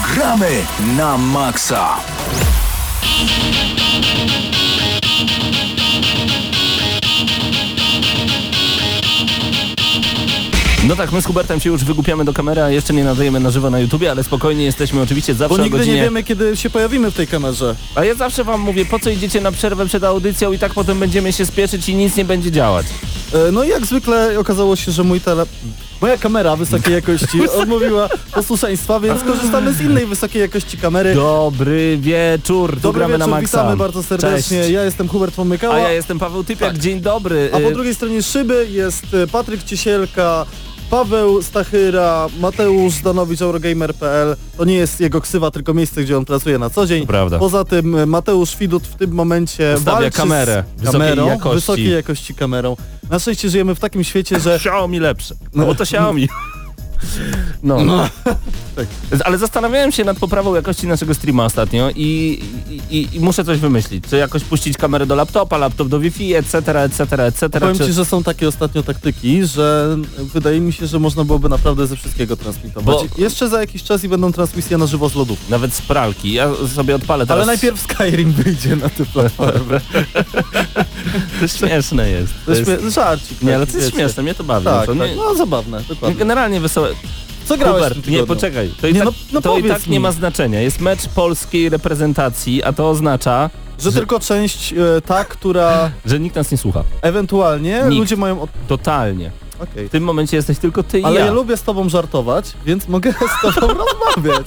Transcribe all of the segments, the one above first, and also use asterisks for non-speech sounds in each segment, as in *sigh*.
Gramy na maksa! No tak, my z Hubertem się już wygłupiamy do kamery, a jeszcze nie nadajemy na żywo na YouTubie, ale spokojnie jesteśmy oczywiście zawsze Bo o nigdy godzinie... nie wiemy, kiedy się pojawimy w tej kamerze. A ja zawsze wam mówię, po co idziecie na przerwę przed audycją i tak potem będziemy się spieszyć i nic nie będzie działać. E, No i jak zwykle okazało się, że mój tele... Moja kamera wysokiej jakości *laughs* odmówiła posłuszeństwa, więc korzystamy z innej wysokiej jakości kamery. Dobry wieczór, tu Dobry gramy wieczór, na maksa. witamy bardzo serdecznie. Cześć. Ja jestem Hubert Pomykała. A ja jestem Paweł Typiak, Tak. dzień dobry. A po Y, drugiej stronie szyby jest e, Patryk Ciesielka, Paweł Stachyra, Mateusz Zdanowicz, Eurogamer.pl. To nie jest jego ksywa, tylko miejsce, gdzie on pracuje na co dzień. To prawda. Poza tym e, Mateusz Widut w tym momencie Ustawia walczy kamerę z wysokiej kamerą, jakości. wysokiej jakości kamerą. Na szczęście żyjemy w takim świecie, że Xiaomi lepsze. No bo to Xiaomi. No. *laughs* *laughs* Tak. Ale zastanawiałem się nad poprawą jakości naszego streama ostatnio i, i, i, muszę coś wymyślić. Czy jakoś puścić kamerę do laptopa, laptop do Wi-Fi, etc., etc., etc. powiem czy... Ci, że są takie ostatnio taktyki, że wydaje mi się, że można byłoby naprawdę ze wszystkiego transmitować. Bo- Jeszcze za jakiś czas i będą transmisje na żywo z lodów. Nawet z pralki. Ja sobie odpalę teraz. Ale najpierw Skyrim wyjdzie na tę platformę. *laughs* To śmieszne jest. To jest żarcik. Nie, ale to jest wiecie. śmieszne, mnie to bawi. Tak, to tak, no zabawne, dokładnie. Generalnie wesołe. Co grałeś Hubert, nie, poczekaj. To i Nie, tak, no- no to i tak mi. nie ma znaczenia. Jest mecz polskiej reprezentacji, a to oznacza, Że tylko część e, ta, która *laughs* że nikt nas nie słucha. ewentualnie Nikt. ludzie mają... Od... Totalnie. Okej. W tym momencie jesteś tylko ty i Ale ja. ja lubię z tobą żartować, więc mogę *laughs* z tobą *laughs* rozmawiać.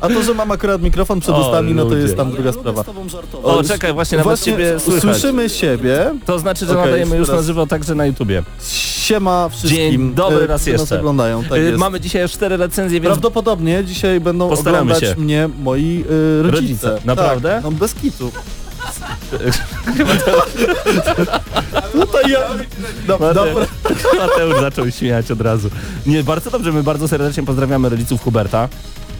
A to, że mam akurat mikrofon przed O, ustami, no to jest tam druga sprawa. O, czekaj, właśnie nawet Właśnie ciebie słychać. słyszymy siebie. To znaczy, że Okej, nadajemy już teraz- na żywo także na YouTubie. Siema wszystkim. Dzień dobry e, raz jeszcze. oglądają, tak Y, jest. Mamy dzisiaj cztery recenzje, więc Prawdopodobnie dzisiaj będą Postaramy oglądać się. mnie moi y, rodzice. Rodzice, naprawdę? Tak, no bez kitu. *laughs* No to ja... No, Mateusz, dobra. Mateusz zaczął śmiać od razu. Nie, bardzo dobrze, my bardzo serdecznie pozdrawiamy rodziców Huberta.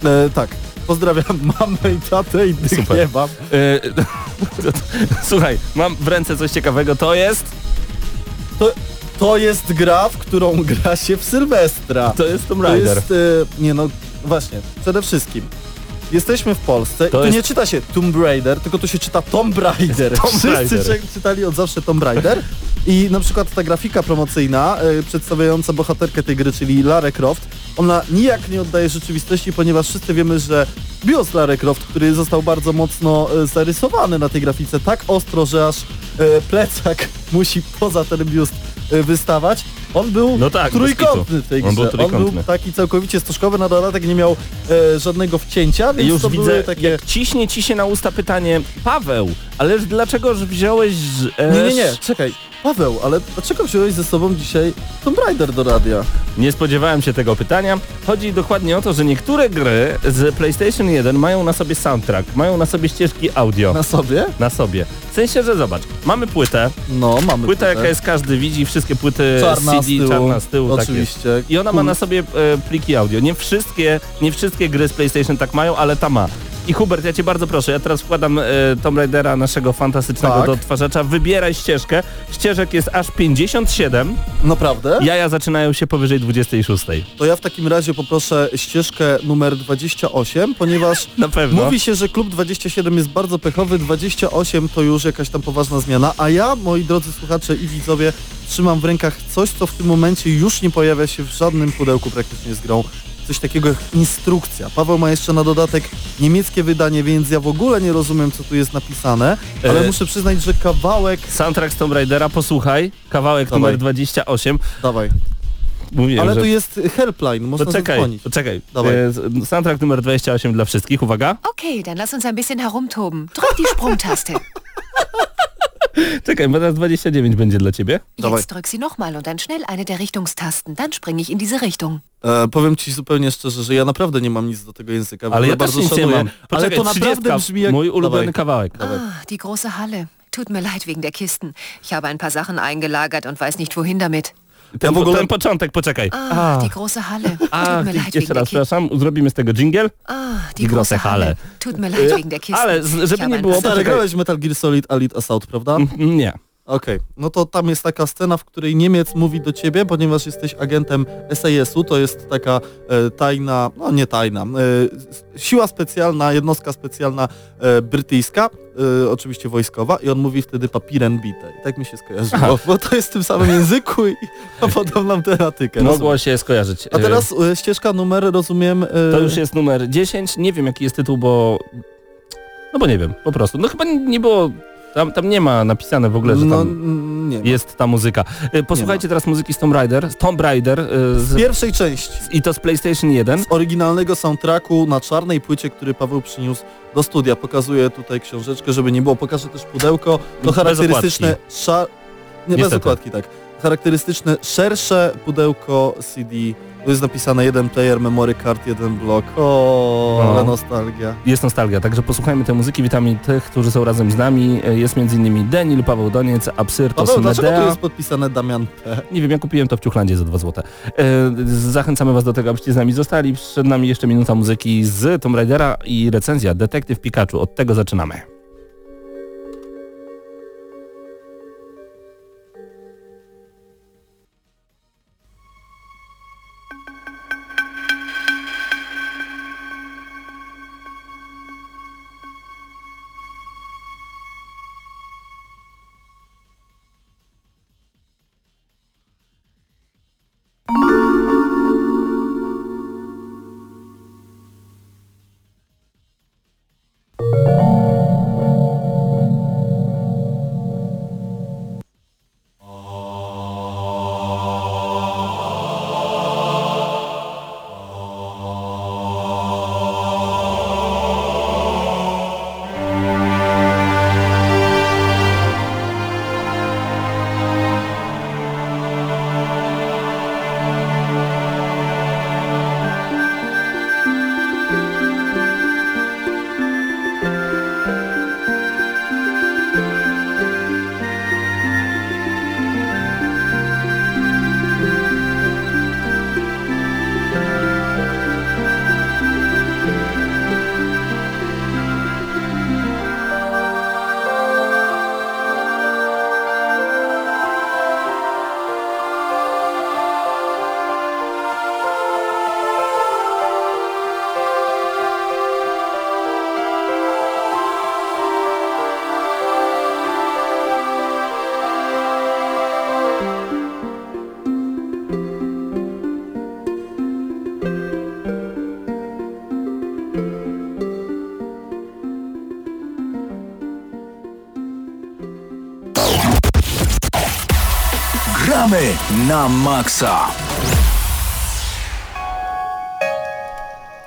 E, tak. Pozdrawiam *laughs* mamę i tatę i tych Super. nie mam. *laughs* Y, Słuchaj, mam w ręce coś ciekawego, to jest... To, to jest gra, w którą *laughs* gra się w Sylwestra. To jest Tomb To Raider. jest... E, nie no, właśnie. Przede wszystkim. Jesteśmy w Polsce To i tu jest- nie czyta się Tomb Raider, tylko tu się czyta Tomb Raider. *laughs* Tomb Wszyscy Raider. czy- czytali od zawsze Tomb Raider. I na przykład ta grafika promocyjna e, przedstawiająca bohaterkę tej gry, czyli Lara Croft, ona nijak nie oddaje rzeczywistości, ponieważ wszyscy wiemy, że bios Lara Croft, który został bardzo mocno e, zarysowany na tej grafice, tak ostro, że aż e, plecak *laughs* musi poza ten biust wystawać, on był No tak, trójkątny w tej On grze. był trójkątny. taki całkowicie stożkowy, na dodatek nie miał e, żadnego wcięcia, więc Już to widzę, były takie... jak ciśnie ci się na usta pytanie, Paweł, ależ dlaczegoż wziąłeś... E, Nie, nie, nie, czekaj. Paweł, ale dlaczego wziąłeś ze sobą dzisiaj Tomb Raider do radia? Nie spodziewałem się tego pytania. Chodzi dokładnie o to, że niektóre gry z PlayStation 1 mają na sobie soundtrack, mają na sobie ścieżki audio. Na sobie? Na sobie. W sensie, że zobacz, mamy płytę, No, mamy płyta tutaj. jaka jest każdy widzi, wszystkie płyty Czarna CD, z tyłu, czarna z tyłu, tak oczywiście. I ona ma na sobie e, pliki audio. Nie wszystkie, nie wszystkie gry z PlayStation tak mają, ale ta ma. I Hubert, ja cię bardzo proszę, ja teraz wkładam e, Tomb Raidera naszego fantastycznego Tak. do odtwarzacza, wybieraj ścieżkę. Ścieżek jest aż 57, Naprawdę? jaja zaczynają się powyżej 26. To ja w takim razie poproszę ścieżkę numer 28, ponieważ *laughs* Na pewno. mówi się, że klub 27 jest bardzo pechowy, 28 to już jakaś tam poważna zmiana, a ja, moi drodzy słuchacze i widzowie, trzymam w rękach coś, co w tym momencie już nie pojawia się w żadnym pudełku praktycznie z grą. Coś takiego jak instrukcja. Paweł ma jeszcze na dodatek niemieckie wydanie, więc ja w ogóle nie rozumiem, co tu jest napisane, ale E, muszę przyznać, że kawałek... Soundtrack z Tomb Raidera, posłuchaj, kawałek Dawaj. numer 28. Dawaj. Mówiłem, Ale że... tu jest helpline, można Poczekaj, zadzwonić. poczekaj. Dawaj. E, Soundtrack numer 28 dla wszystkich, uwaga. Okay, dann lass uns ein bisschen herumtoben. Drück die Sprungtaste. *laughs* Czekaj, bo teraz 29 będzie dla ciebie. Dawaj. Jetzt drück sie nochmal und dann schnell eine der Richtungstasten. Dann springe ich in diese Richtung. E, powiem ci zupełnie szczerze, że ja naprawdę nie mam nic do tego języka. w Ale ja bardzo szanuję. mam. Ale Poczekaj, to naprawdę 30, brzmi jak... mój ulubiony Dawaj. kawałek. Ah, die große Halle. Tut mir leid wegen der Kisten. Ich habe ein paar Sachen eingelagert und weiß nicht wohin damit. Ten, w ogóle- ten początek, poczekaj. Ah, die große Halle. A, Tut mir leid wegen jeszcze raz, przepraszam, zrobimy z tego jingle. Ah, die große Halle. Tut mir leid wegen der Kisten. ale żeby nie było, Stary, Metal Gear Solid Elite Assault, prawda? Mm, Nie. Okej, no to tam jest taka scena, w której Niemiec mówi do ciebie, ponieważ jesteś agentem SAS-u, to jest taka e, tajna, no nie tajna, e, siła specjalna, jednostka specjalna e, brytyjska, e, oczywiście wojskowa i on mówi wtedy papiren bite. I tak mi się skojarzyło, bo to jest w tym samym języku i *laughs* ma podobną tematykę. Mogło się skojarzyć. A teraz e, ścieżka numer, rozumiem... E, To już jest numer 10. Nie wiem jaki jest tytuł, bo... No bo nie wiem, po prostu. No chyba nie było... Tam, tam nie ma napisane w ogóle, że No, tam jest ta muzyka. E, Posłuchajcie teraz muzyki z Tomb Raider. Tomb Raider e, W z, pierwszej części. i to z PlayStation 1. z oryginalnego soundtracku na czarnej płycie, który Paweł przyniósł do studia. Pokazuję tutaj książeczkę, żeby nie było. Pokażę też pudełko. To Bez charakterystyczne szar... Nie, bez Niestety. okładki, tak. Charakterystyczne, szersze pudełko CD. Tu jest napisane jeden player, memory card, jeden blok. O, ale nostalgia. Jest nostalgia, także posłuchajmy tej muzyki. Witamy tych, którzy są razem z nami. E, Jest m.in. Denil, Paweł Doniec, Absyrtos, Paweł, dlaczego tu jest podpisane Damian P? Nie wiem, ja kupiłem to w Ciuchlandzie za 2 złote. E, Zachęcamy Was do tego, abyście z nami zostali. Przed nami jeszcze minuta muzyki z Tomb Raidera i recenzja Detektyw Pikachu. Od tego zaczynamy. Na maksa.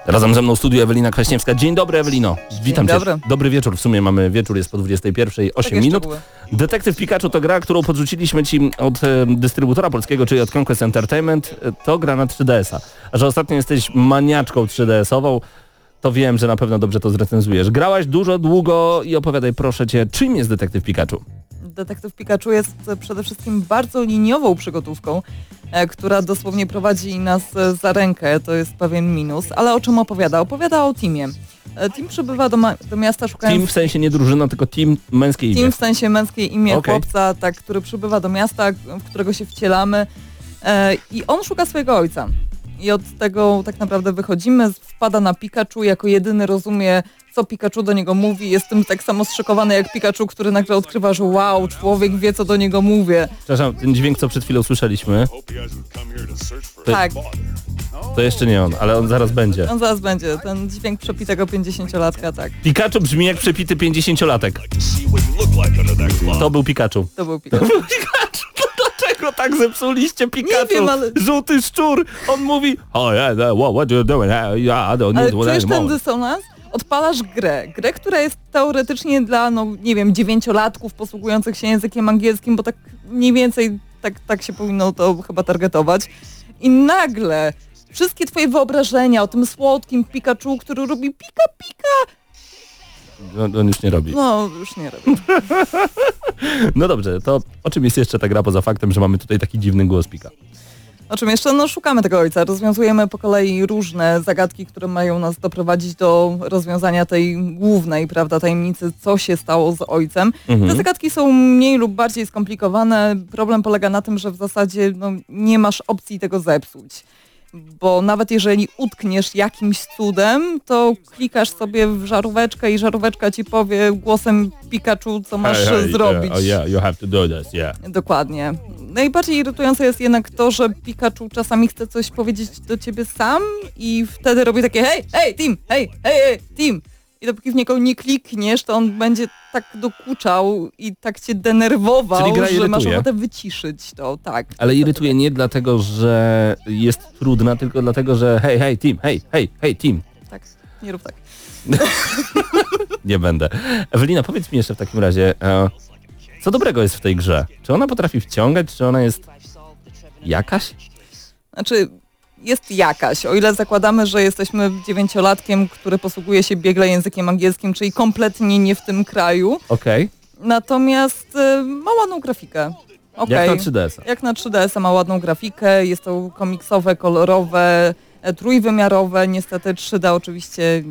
Razem ze mną w studiu Ewelina Kwaśniewska. Dzień dobry Ewelino. Witam dobry. Cię. Dobry wieczór. W sumie mamy wieczór, jest po 21, 8 Takie minut. Detektyw Pikachu to gra, którą podrzuciliśmy Ci od e, dystrybutora polskiego, czyli od Conquest Entertainment. E, To gra na 3DS-a. A że ostatnio jesteś maniaczką 3DS-ową, to wiem, że na pewno dobrze to zrecenzujesz. Grałaś dużo, długo i opowiadaj proszę Cię, czym jest Detektyw Pikachu? Detektyw Pikachu jest e, przede wszystkim bardzo liniową przygodówką, e, która dosłownie prowadzi nas e, za rękę, to jest pewien minus. Ale o czym opowiada? Opowiada o teamie. Team przybywa do, do miasta szukając... Team w sensie nie drużyna, tylko team męskie imię. Team w sensie męskie imię Okej. chłopca, tak, który przybywa do miasta, w którego się wcielamy e, i on szuka swojego ojca. I od tego tak naprawdę wychodzimy, wpada na Pikachu, jako jedyny rozumie, co Pikachu do niego mówi. Jest tym tak samo zszokowany jak Pikachu, który nagle odkrywa, że wow, człowiek wie, co do niego mówię. Przepraszam, ten dźwięk, co przed chwilą słyszeliśmy, To- Tak, to jeszcze nie on, ale on zaraz będzie. on zaraz będzie. Ten dźwięk przepitego 50-latka, tak. Pikachu brzmi jak przepity 50-latek. To był Pikachu. To był Pikachu. Pikachu, *laughs* dlaczego tak zepsuliście Pikachu? Nie wiem, ale- Żółty szczur, on mówi oh yeah, what, you doing? Yeah, I don't Ale need one czujesz ten dysonans? Odpalasz grę. Grę, która jest teoretycznie dla, no nie wiem, dziewięciolatków posługujących się językiem angielskim, bo tak mniej więcej tak, tak się powinno to chyba targetować. I nagle wszystkie twoje wyobrażenia o tym słodkim Pikachu, który robi pika pika, On, on już nie robi. no już nie robi. *laughs* No dobrze, to o czym jest jeszcze ta gra poza faktem, że mamy tutaj taki dziwny głos Pika? O czym jeszcze? No szukamy tego ojca. Rozwiązujemy po kolei różne zagadki, które mają nas doprowadzić do rozwiązania tej głównej, prawda, tajemnicy, co się stało z ojcem. Mhm. Te zagadki są mniej lub bardziej skomplikowane. Problem polega na tym, że w zasadzie no, nie masz opcji tego zepsuć. Bo nawet jeżeli utkniesz jakimś cudem, to klikasz sobie w żaróweczkę i żaróweczka ci powie głosem Pikachu, co masz zrobić. oh yeah, you have to do this, yeah. Dokładnie. Najbardziej irytujące jest jednak to, że Pikachu czasami chce coś powiedzieć do ciebie sam i wtedy robi takie hej, hej, team, hej, hej, hej, team. I dopóki w niego nie klikniesz, to on będzie tak dokuczał i tak cię denerwował, że masz ochotę wyciszyć to, tak. Ale irytuje nie dlatego, że jest trudna, tylko dlatego, że hej, hej, team, hej, hej, hej, team. Tak, nie rób tak. *laughs* Nie będę. Ewelina, powiedz mi jeszcze w takim razie, e, co dobrego jest w tej grze? Czy ona potrafi wciągać, czy ona jest jakaś? Znaczy, jest jakaś, o ile zakładamy, że jesteśmy dziewięciolatkiem, który posługuje się biegle językiem angielskim, czyli kompletnie nie w tym kraju. Okej. Natomiast y, ma ładną grafikę. Okej. Jak na 3DS. Jak na 3DS ma ładną grafikę, jest to komiksowe, kolorowe, e, trójwymiarowe. Niestety 3D oczywiście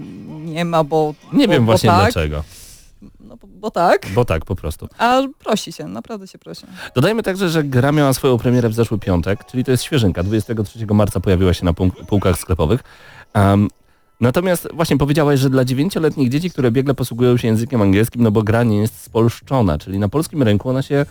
nie ma, bo Nie bo, wiem bo właśnie tak, dlaczego. No, bo, tak, Bo tak po prostu. a prosi się, naprawdę się prosi. Dodajmy także, że gra miała swoją premierę w zeszły piątek, czyli to jest świeżynka. 23 marca pojawiła się na pół- półkach sklepowych. Um, natomiast właśnie powiedziałaś, że dla dziewięcioletnich dzieci, które biegle posługują się językiem angielskim, no bo gra nie jest spolszczona, czyli na polskim rynku ona się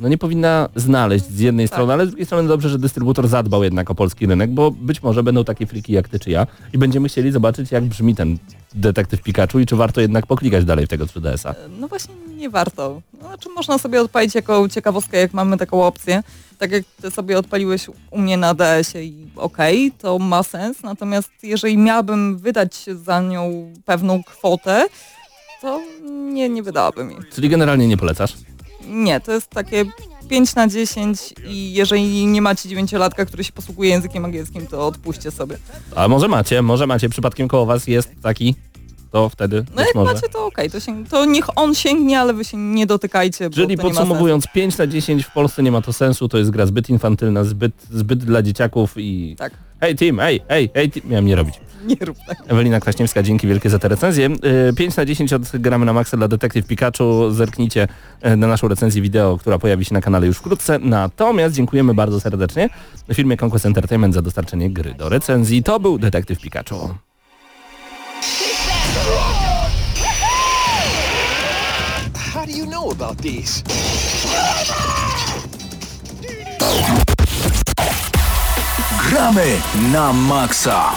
no nie powinna znaleźć z jednej Tak. strony, ale z drugiej strony dobrze, że dystrybutor zadbał jednak o polski rynek, bo być może będą takie friki jak ty czy ja i będziemy chcieli zobaczyć jak brzmi ten detektyw Pikachu i czy warto jednak poklikać dalej w tego 3DS-a. E, No właśnie nie warto. Znaczy można sobie odpalić jako ciekawostkę, jak mamy taką opcję. Tak jak ty sobie odpaliłeś u mnie na DS-ie i okej, to ma sens. Natomiast jeżeli miałabym wydać za nią pewną kwotę, to nie, nie wydałabym jej. Czyli generalnie nie polecasz? Nie, to jest takie 5 na 10 i jeżeli nie macie dziewięciolatka, który się posługuje językiem angielskim, to odpuśćcie sobie. A może macie, może macie, przypadkiem koło was jest taki, to wtedy No jak może. macie, to okej, to, się, to niech on sięgnie, ale wy się nie dotykajcie, bo Czyli to nie ma sensu. podsumowując, 5 na 10 w Polsce nie ma to sensu, to jest gra zbyt infantylna, zbyt, zbyt dla dzieciaków i... Tak, Hej team, hej, hej, hej team, miałem nie robić. *laughs* nie rób tak. Ewelina Kraśniewska, dzięki wielkie za tę recenzję. Yy, 5 na 10 od Gramy na Maxa dla Detektyw Pikachu. Zerknijcie yy, na naszą recenzję wideo, która pojawi się na kanale już wkrótce. Natomiast dziękujemy bardzo serdecznie firmie Conquest Entertainment za dostarczenie gry do recenzji. To był Detektyw Pikachu. Know about these? Gramy na maksa.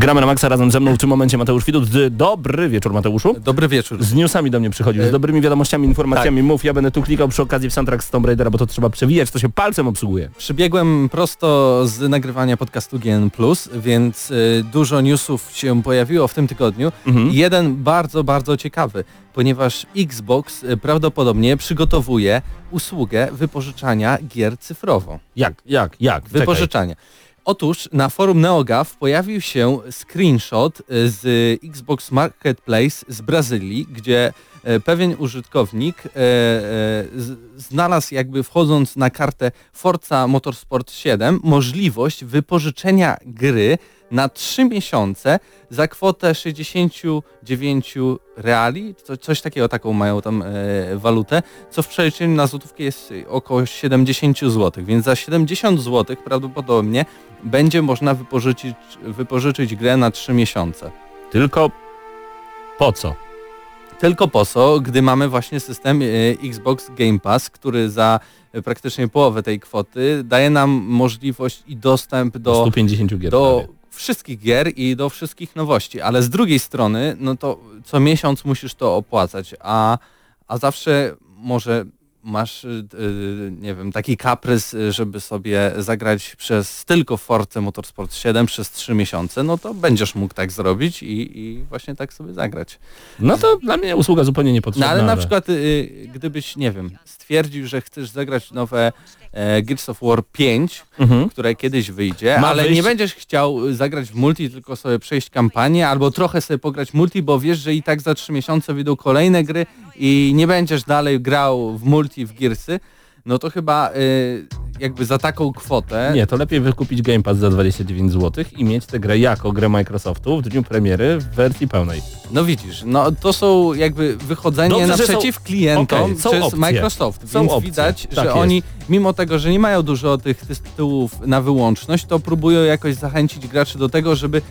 Gramy na Maxa razem ze mną w tym momencie Mateusz Widut. Dobry wieczór Mateuszu. Dobry wieczór. Z newsami do mnie przychodził, z dobrymi wiadomościami, informacjami. Mów, ja będę tu klikał przy okazji w soundtrack z Tomb Raidera, bo to trzeba przewijać, to się palcem obsługuje. Przybiegłem prosto z nagrywania podcastu GN+, więc y, dużo newsów się pojawiło w tym tygodniu. Mhm. Jeden bardzo, bardzo ciekawy, ponieważ Xbox y, prawdopodobnie przygotowuje usługę wypożyczania gier cyfrowo. Jak, jak, jak? Czekaj. Otóż na forum NeoGAF pojawił się screenshot y, z Xbox Marketplace z Brazylii, gdzie pewien użytkownik e, e, znalazł jakby wchodząc na kartę Forza Motorsport 7 możliwość wypożyczenia gry na 3 miesiące za kwotę 69 reali, co, coś takiego, taką mają tam e, walutę, co w przeliczeniu na złotówkę jest około 70 zł, więc za 70 zł prawdopodobnie będzie można wypożyczyć, wypożyczyć grę na 3 miesiące. Tylko po co? Tylko po co, gdy mamy właśnie system e, Xbox Game Pass, który za e, praktycznie połowę tej kwoty daje nam możliwość i dostęp Do do, 150 gier. do wszystkich gier i do wszystkich nowości, ale z drugiej strony, no to co miesiąc musisz to opłacać, a, a zawsze może masz, y, y, nie wiem, taki kaprys, y, żeby sobie zagrać przez tylko Force Motorsport 7 przez 3 miesiące, no to będziesz mógł tak zrobić i, i właśnie tak sobie zagrać. No to dla mnie usługa zupełnie No niepotrzebna. ale na przykład y, gdybyś, nie wiem, stwierdził, że chcesz zagrać nowe e, Gears of War 5, Mhm. które kiedyś wyjdzie, Ma ale wyjść- nie będziesz chciał y, zagrać w multi, tylko sobie przejść kampanię, albo trochę sobie pograć multi, bo wiesz, że i tak za 3 miesiące wyjdą kolejne gry i nie będziesz dalej grał w multi, w Gearsy, no to chyba y, jakby za taką kwotę... Nie, to lepiej wykupić Game Pass za 29 zł i mieć tę grę jako grę Microsoftu w dniu premiery w wersji pełnej. No widzisz, no to są jakby wychodzenie Dobrze, naprzeciw są- klientom są przez opcje. Microsoft, Są więc opcje, widać, tak że jest. oni mimo tego, że nie mają dużo tych tytułów na wyłączność, to próbują jakoś zachęcić graczy do tego, żeby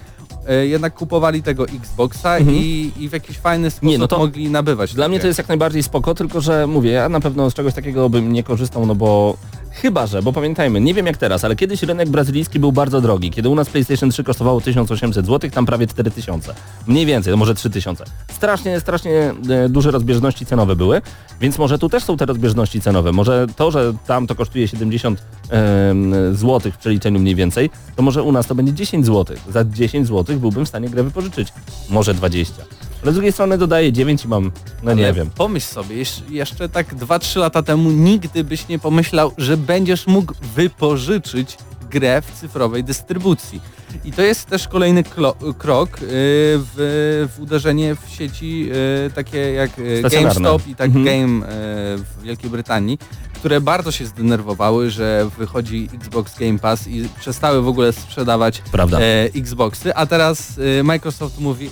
e, jednak kupowali tego Xboxa Mhm. i, i w jakiś fajny sposób Nie, no mogli nabywać. Dla mnie to jest jak najbardziej spoko, tylko że mówię, ja na pewno z czegoś takiego bym nie korzystał, no bo chyba, że, bo pamiętajmy, nie wiem jak teraz, ale kiedyś rynek brazylijski był bardzo drogi. Kiedy u nas PlayStation 3 kosztowało 1800 zł, tam prawie 4000. Mniej więcej, no może 3000. Strasznie, strasznie e, duże rozbieżności cenowe były, więc może tu też są te rozbieżności cenowe. Może to, że tam to kosztuje 70 em, zł w przeliczeniu mniej więcej, to może u nas to będzie 10 zł. Za 10 zł byłbym w stanie grę wypożyczyć. Może 20. Ale z drugiej strony dodaję 9 i mam, no nie Ale wiem. Pomyśl sobie, jeszcze tak 2-3 lata temu nigdy byś nie pomyślał, że będziesz mógł wypożyczyć grę w cyfrowej dystrybucji. I to jest też kolejny krok yy, w, w uderzenie w sieci yy, takie jak Stacjonarne. GameStop i tak Mhm. Game yy, w Wielkiej Brytanii, które bardzo się zdenerwowały, że wychodzi Xbox Game Pass i przestały w ogóle sprzedawać Prawda. Xboxy, a teraz Microsoft mówi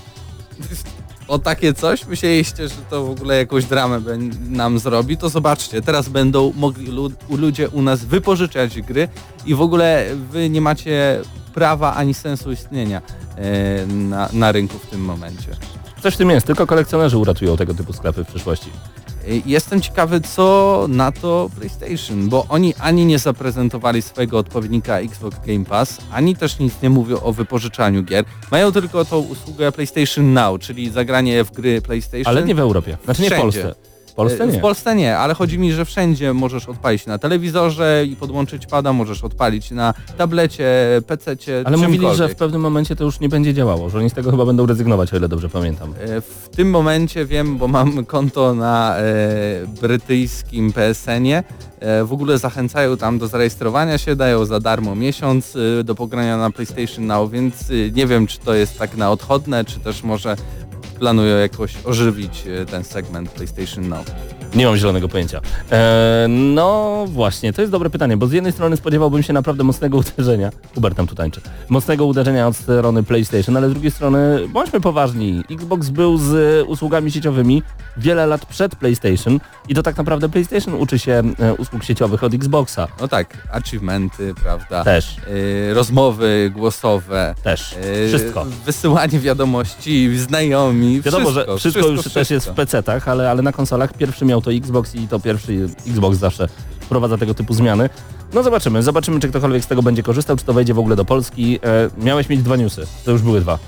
o takie coś, myśleliście, że to w ogóle jakąś dramę nam zrobi, to zobaczcie, teraz będą mogli lu ludzie u nas wypożyczać gry i w ogóle wy nie macie prawa ani sensu istnienia e, na, na rynku w tym momencie. Coś w tym jest, tylko kolekcjonerzy uratują tego typu sklepy w przyszłości. E, Jestem ciekawy, co na to PlayStation, bo oni ani nie zaprezentowali swojego odpowiednika Xbox Game Pass, ani też nic nie mówią o wypożyczaniu gier. Mają tylko tą usługę PlayStation Now, czyli zagranie w gry PlayStation. Ale nie w Europie. Znaczy nie w. Polsce. W Polsce E, nie. W Polsce nie, ale chodzi mi, że wszędzie możesz odpalić na telewizorze i podłączyć pada, możesz odpalić na tablecie, PC-cie, Ale mówili, że w pewnym momencie to już nie będzie działało, że oni z tego chyba będą rezygnować, o ile dobrze pamiętam. E, W tym momencie wiem, bo mam konto na e, brytyjskim PSN-ie. E, w ogóle zachęcają tam do zarejestrowania się, dają za darmo miesiąc e, do pogrania na PlayStation Now, więc e, nie wiem, czy to jest tak na odchodne, czy też może planują jakoś ożywić e, ten segment PlayStation Now. Nie mam zielonego pojęcia. Eee, no właśnie, to jest dobre pytanie, bo z jednej strony spodziewałbym się naprawdę mocnego *laughs* uderzenia, Hubert tam tu tańczy, mocnego uderzenia od strony PlayStation, ale z drugiej strony bądźmy poważni, Xbox był z usługami sieciowymi wiele lat przed PlayStation i to tak naprawdę PlayStation uczy się e, usług sieciowych od Xboxa. No tak, achievementy, prawda? Też, E, rozmowy głosowe. też, e, wszystko. Wysyłanie wiadomości, znajomi, Wiadomo, wszystko, że wszystko, już też jest w PC-tach, ale, ale na konsolach pierwszy miał to Xbox i to pierwszy Xbox zawsze wprowadza tego typu zmiany. No zobaczymy, zobaczymy czy ktokolwiek z tego będzie korzystał, czy to wejdzie w ogóle do Polski. E, miałeś mieć dwa newsy, to już były dwa.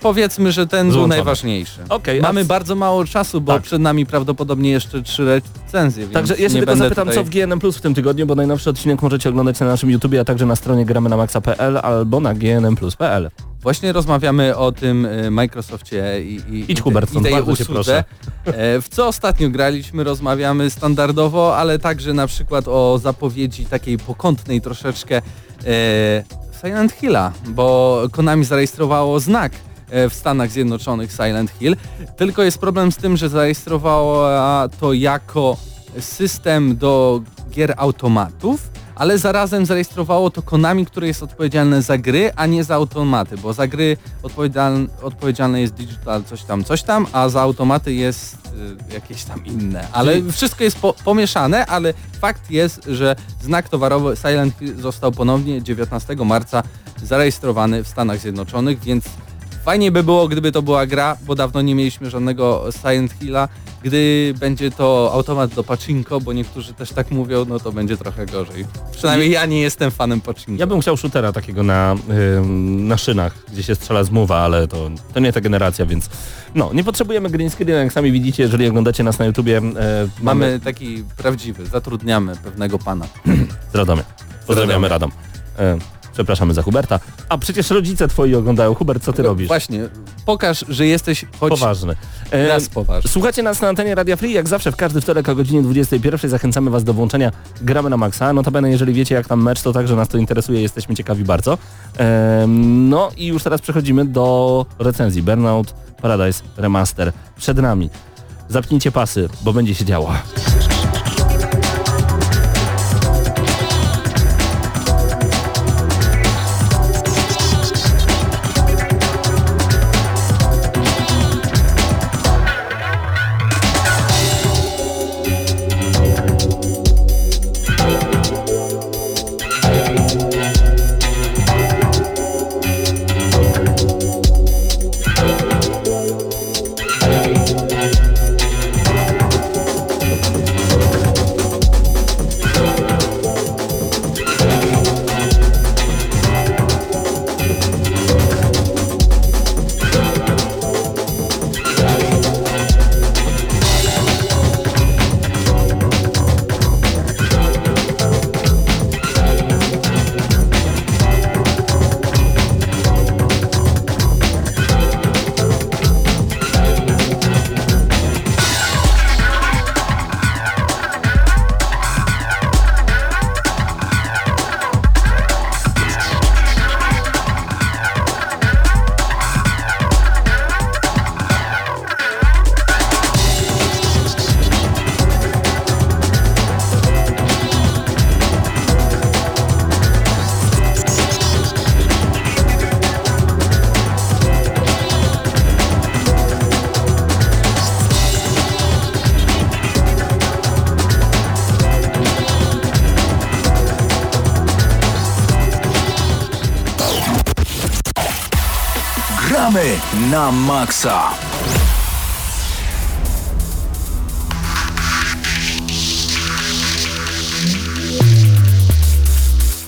Powiedzmy, że ten był Złączone. najważniejszy. Okej, a Mamy c- bardzo mało czasu, bo Tak. przed nami prawdopodobnie jeszcze trzy recenzje, Także ja się tylko zapytam, tutaj... co w GNM Plus w tym tygodniu, bo najnowszy odcinek możecie oglądać na naszym YouTubie, a także na stronie gramy na maxa.pl albo na gnmplus.pl. Właśnie rozmawiamy o tym e, Microsoftie i, i, Idź, i, Hubert, i tej usłudze. E, W co ostatnio graliśmy, rozmawiamy standardowo, ale także na przykład o zapowiedzi takiej pokątnej troszeczkę e, Silent Hilla, bo Konami zarejestrowało znak e, w Stanach Zjednoczonych Silent Hill, tylko jest problem z tym, że zarejestrowała to jako system do gier automatów, ale zarazem zarejestrowało to Konami, które jest odpowiedzialne za gry, a nie za automaty, bo za gry odpowiedzialne, odpowiedzialne jest digital coś tam, coś tam, a za automaty jest y, jakieś tam inne. Ale Czyli- wszystko jest po, pomieszane, ale fakt jest, że znak towarowy Silent Hill został ponownie 19 marca zarejestrowany w Stanach Zjednoczonych, więc Fajnie by było, gdyby to była gra, bo dawno nie mieliśmy żadnego Silent Hilla. Gdy będzie to automat do pachinko, bo niektórzy też tak mówią, no to będzie trochę gorzej. Przynajmniej ja nie jestem fanem pachinko. Ja bym chciał shootera takiego na, ym, na szynach, gdzie się strzela z mowa, ale to, to nie ta generacja, więc no, nie potrzebujemy green screena, jak sami widzicie, jeżeli oglądacie nas na YouTubie. E, Mamy taki prawdziwy, zatrudniamy pewnego pana. *clears throat* z Radomia. Pozdrawiamy Radom. E, przepraszamy za Huberta. A przecież rodzice twoi oglądają. Hubert, co ty robisz? Właśnie, pokaż, że jesteś choć Poważny. E, raz poważny. Słuchacie nas na antenie Radia Free, jak zawsze w każdy wtorek o godzinie 21. Zachęcamy Was do włączenia Gramy na Maxa. Notabene, jeżeli wiecie jak tam mecz, to także nas to interesuje, jesteśmy ciekawi bardzo. Ehm, no i już teraz przechodzimy do recenzji. Burnout Paradise Remaster przed nami. Zapnijcie pasy, bo będzie się działo. Na maksa.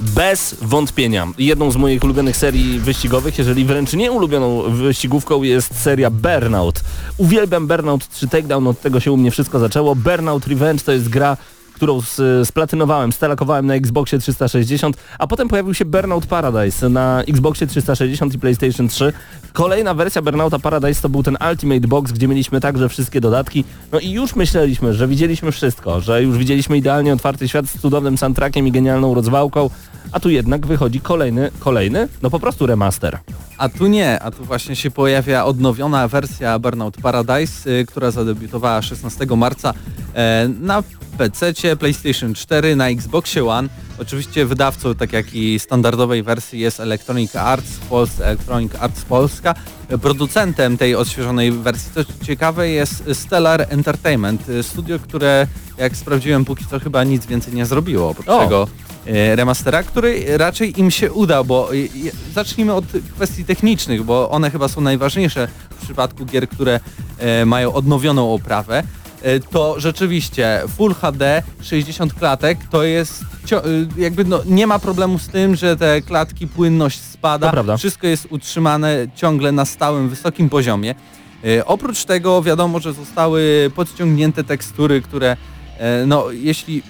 Bez wątpienia. Jedną z moich ulubionych serii wyścigowych, jeżeli wręcz nie ulubioną wyścigówką jest seria Burnout. Uwielbiam Burnout 3 Takedown, od tego się u mnie wszystko zaczęło. Burnout Revenge to jest gra którą z, splatynowałem, stalakowałem na Xboxie 360, a potem pojawił się Burnout Paradise na Xboxie 360 i PlayStation 3. Kolejna wersja Burnouta Paradise to był ten Ultimate Box, gdzie mieliśmy także wszystkie dodatki. No i już myśleliśmy, że widzieliśmy wszystko, że już widzieliśmy idealnie otwarty świat z cudownym soundtrackiem i genialną rozwałką, a tu jednak wychodzi kolejny, kolejny, no po prostu remaster. A tu nie, a tu właśnie się pojawia odnowiona wersja Burnout Paradise, y, która zadebiutowała 16 marca e, na PC, PlayStation 4, na Xboxie One. Oczywiście wydawcą, tak jak i standardowej wersji jest Electronic Arts, Polska, Electronic Arts Polska. Producentem tej odświeżonej wersji, co ciekawe, jest Stellar Entertainment, studio, które jak sprawdziłem póki co chyba nic więcej nie zrobiło oprócz O. tego e, remastera, który raczej im się uda, bo zacznijmy od kwestii technicznych, bo one chyba są najważniejsze w przypadku gier, które e, mają odnowioną oprawę. E, To rzeczywiście Full HD 60 klatek to jest e, jakby no, nie ma problemu z tym, że te klatki płynność spada. Wszystko jest utrzymane ciągle na stałym wysokim poziomie. E, Oprócz tego wiadomo, że zostały podciągnięte tekstury, które no jeśli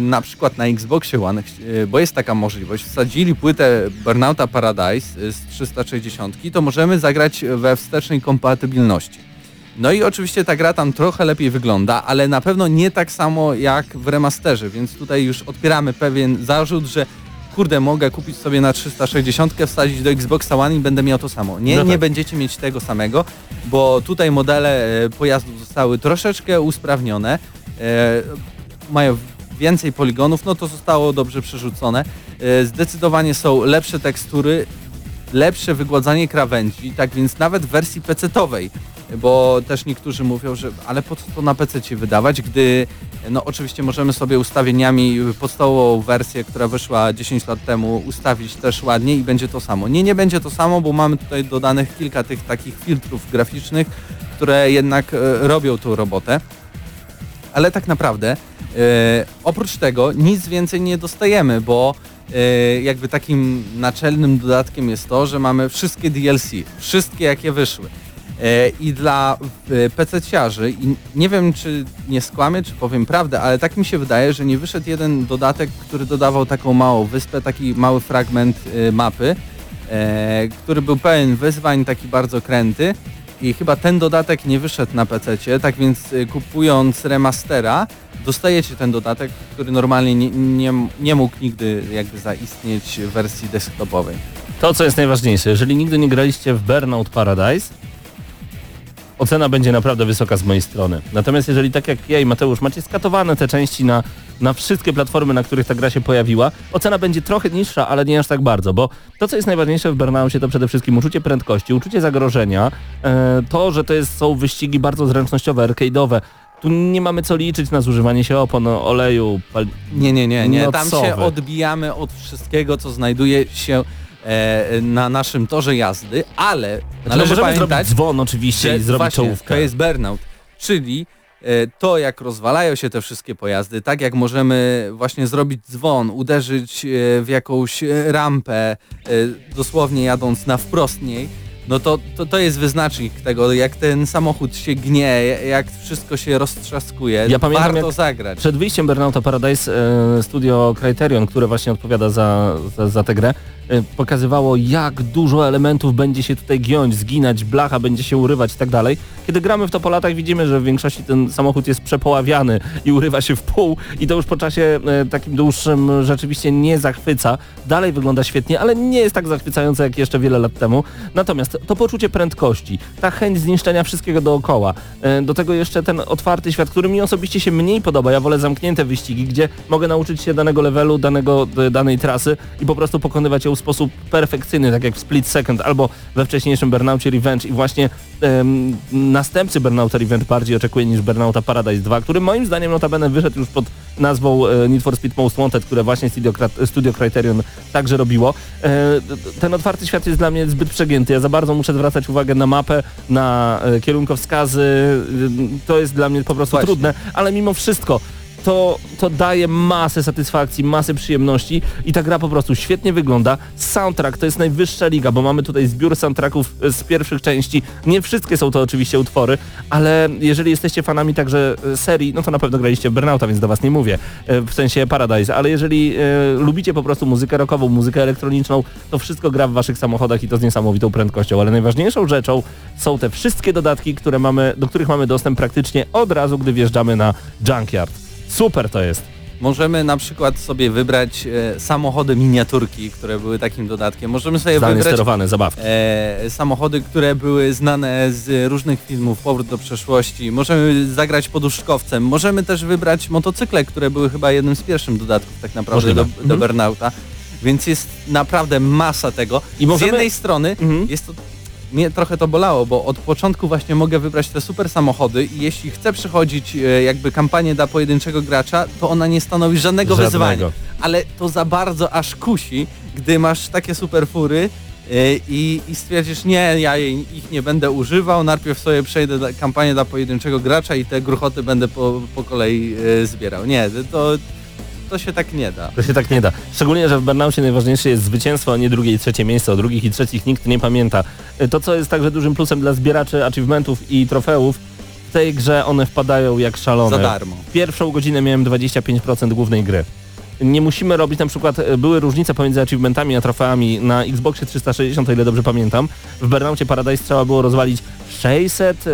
na przykład na Xboxie One, bo jest taka możliwość, wsadzili płytę Burnouta Paradise z 360, to możemy zagrać we wstecznej kompatybilności. No i oczywiście ta gra tam trochę lepiej wygląda, ale na pewno nie tak samo jak w remasterze, więc tutaj już odpieramy pewien zarzut, że kurde, mogę kupić sobie na 360, wsadzić do Xboxa One i będę miał to samo. Nie, No tak. nie będziecie mieć tego samego, bo tutaj modele e, pojazdów zostały troszeczkę usprawnione, e, mają więcej poligonów, no to zostało dobrze przerzucone. E, zdecydowanie są lepsze tekstury, lepsze wygładzanie krawędzi, tak więc nawet w wersji PC-towej bo też niektórzy mówią, że ale po co to na PC ci wydawać, gdy no oczywiście możemy sobie ustawieniami podstawową wersję, która wyszła 10 lat temu ustawić też ładnie i będzie to samo. Nie, nie będzie to samo, bo mamy tutaj dodanych kilka tych takich filtrów graficznych, które jednak e, robią tą robotę. Ale tak naprawdę e, oprócz tego nic więcej nie dostajemy, bo e, jakby takim naczelnym dodatkiem jest to, że mamy wszystkie DLC, wszystkie jakie wyszły. E, I dla e, PC-ciarzy, i nie wiem czy nie skłamię, czy powiem prawdę, ale tak mi się wydaje, że nie wyszedł jeden dodatek, który dodawał taką małą wyspę, taki mały fragment e, mapy, który był pełen wyzwań, taki bardzo kręty. I chyba ten dodatek nie wyszedł na PC, tak więc kupując remastera, dostajecie ten dodatek, który normalnie nie, nie, nie mógł nigdy jakby zaistnieć w wersji desktopowej. To, co jest najważniejsze, jeżeli nigdy nie graliście w Burnout Paradise, ocena będzie naprawdę wysoka z mojej strony. Natomiast jeżeli tak jak ja i Mateusz macie skatowane te części na, na wszystkie platformy, na których ta gra się pojawiła, ocena będzie trochę niższa, ale nie aż tak bardzo, bo to, co jest najważniejsze w Burnoutie, to przede wszystkim uczucie prędkości, uczucie zagrożenia, e, to, że to jest, są wyścigi bardzo zręcznościowe, arcade'owe, tu nie mamy co liczyć na zużywanie się opon, oleju, pal... Nie, nie, nie, nie. Tam się odbijamy od wszystkiego, co znajduje się e, na naszym torze jazdy, ale Znaczy, należy możemy pamiętać, zrobić dzwon oczywiście i zrobić właśnie, czołówkę. to jest burnout, czyli e, to jak rozwalają się te wszystkie pojazdy, tak jak możemy właśnie zrobić dzwon, uderzyć e, w jakąś e, rampę, dosłownie jadąc na wprost niej, no to, to, to jest wyznacznik tego, jak ten samochód się gnie, jak wszystko się roztrzaskuje. Ja pamiętam, Warto zagrać. Przed wyjściem Burnouta Paradise studio Criterion, które właśnie odpowiada za, za, za tę grę, pokazywało jak dużo elementów będzie się tutaj giąć, zginać, blacha będzie się urywać i tak dalej. Kiedy gramy w to po latach widzimy, że w większości ten samochód jest przepoławiany i urywa się w pół i to już po czasie e, takim dłuższym rzeczywiście nie zachwyca. Dalej wygląda świetnie, ale nie jest tak zachwycające jak jeszcze wiele lat temu. Natomiast to poczucie prędkości, ta chęć zniszczenia wszystkiego dookoła, e, do tego jeszcze ten otwarty świat, który mi osobiście się mniej podoba. Ja wolę zamknięte wyścigi, gdzie mogę nauczyć się danego levelu, danego, danej trasy i po prostu pokonywać ją w sposób perfekcyjny, tak jak w Split Second albo we wcześniejszym Burnoutie Revenge i właśnie em, następcy Burnouta Revenge bardziej oczekuję niż Burnouta Paradise 2, który moim zdaniem notabene wyszedł już pod nazwą e, Need for Speed Most Wanted, które właśnie Studio, Studio Criterion także robiło. E, ten otwarty świat jest dla mnie zbyt przegięty. Ja za bardzo muszę zwracać uwagę na mapę, na e, kierunkowskazy. Y, To jest dla mnie po prostu Właśnie. trudne, ale mimo wszystko to, to daje masę satysfakcji, masę przyjemności i ta gra po prostu świetnie wygląda. Soundtrack to jest najwyższa liga, bo mamy tutaj zbiór soundtracków e, z pierwszych części. Nie wszystkie są to oczywiście utwory, ale jeżeli jesteście fanami także e, serii, no to na pewno graliście w Burnouta, więc do was nie mówię, e, w sensie Paradise, ale jeżeli e, lubicie po prostu muzykę rockową, muzykę elektroniczną, to wszystko gra w waszych samochodach i to z niesamowitą prędkością, ale najważniejszą rzeczą są te wszystkie dodatki, które mamy, do których mamy dostęp praktycznie od razu, gdy wjeżdżamy na Junkyard. Super to jest. Możemy na przykład sobie wybrać e, samochody miniaturki, które były takim dodatkiem. Możemy sobie Zdalnie wybrać sterowane zabawki. e, samochody, które były znane z różnych filmów, Powrót do przeszłości. Możemy zagrać poduszkowcem. Możemy też wybrać motocykle, które były chyba jednym z pierwszych dodatków tak naprawdę do, Możliwe. do Mhm. Burnouta. Więc jest naprawdę masa tego. I Z możemy- jednej strony Mhm. jest to mnie trochę to bolało, bo od początku właśnie mogę wybrać te super samochody i jeśli chcę przechodzić e, jakby kampanię dla pojedynczego gracza, to ona nie stanowi żadnego, Żadnego. wyzwania. Ale to za bardzo aż kusi, gdy masz takie super fury e, i, i stwierdzisz, nie, ja jej, ich nie będę używał, najpierw sobie przejdę kampanię dla pojedynczego gracza i te gruchoty będę po, po kolei e, zbierał. Nie, to, to się tak nie da. To się tak nie da. Szczególnie, że w Burnoutie najważniejsze jest zwycięstwo, a nie drugie i trzecie miejsce. O drugich i trzecich nikt nie pamięta. Y, To, co jest także dużym plusem dla zbieraczy achievementów i trofeów, w tej grze one wpadają jak szalone. Za darmo. Pierwszą godzinę miałem 25% głównej gry. Nie musimy robić na przykład, e, były różnice pomiędzy achievementami a trofeami na Xboxie 360, o ile dobrze pamiętam. W Burnoutie Paradise trzeba było rozwalić 600 y,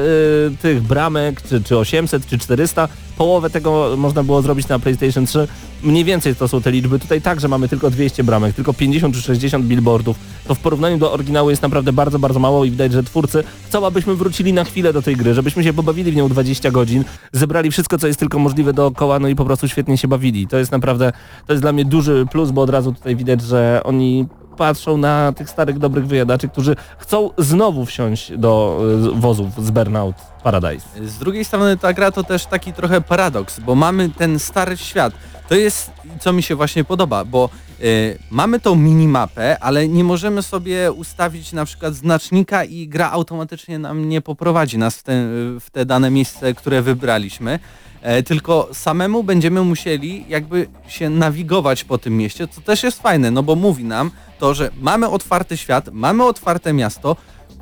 tych bramek, czy, czy 800, czy 400. Połowę tego można było zrobić na PlayStation 3. Mniej więcej to są te liczby. Tutaj także mamy tylko 200 bramek, tylko 50 czy 60 billboardów. To w porównaniu do oryginału jest naprawdę bardzo, bardzo mało i widać, że twórcy chcą, abyśmy wrócili na chwilę do tej gry, żebyśmy się pobawili w nią 20 godzin, zebrali wszystko, co jest tylko możliwe dookoła, no i po prostu świetnie się bawili. To jest naprawdę, to jest dla mnie duży plus, bo od razu tutaj widać, że oni patrzą na tych starych, dobrych wyjadaczy, którzy chcą znowu wsiąść do y, wozów z Burnout Paradise. Z drugiej strony ta gra to też taki trochę paradoks, bo mamy ten stary świat. To jest, co mi się właśnie podoba, bo y, mamy tą minimapę, ale nie możemy sobie ustawić na przykład znacznika i gra automatycznie nam nie poprowadzi nas w te, w te dane miejsce, które wybraliśmy. E, tylko samemu będziemy musieli jakby się nawigować po tym mieście, co też jest fajne, no bo mówi nam to, że mamy otwarty świat, mamy otwarte miasto,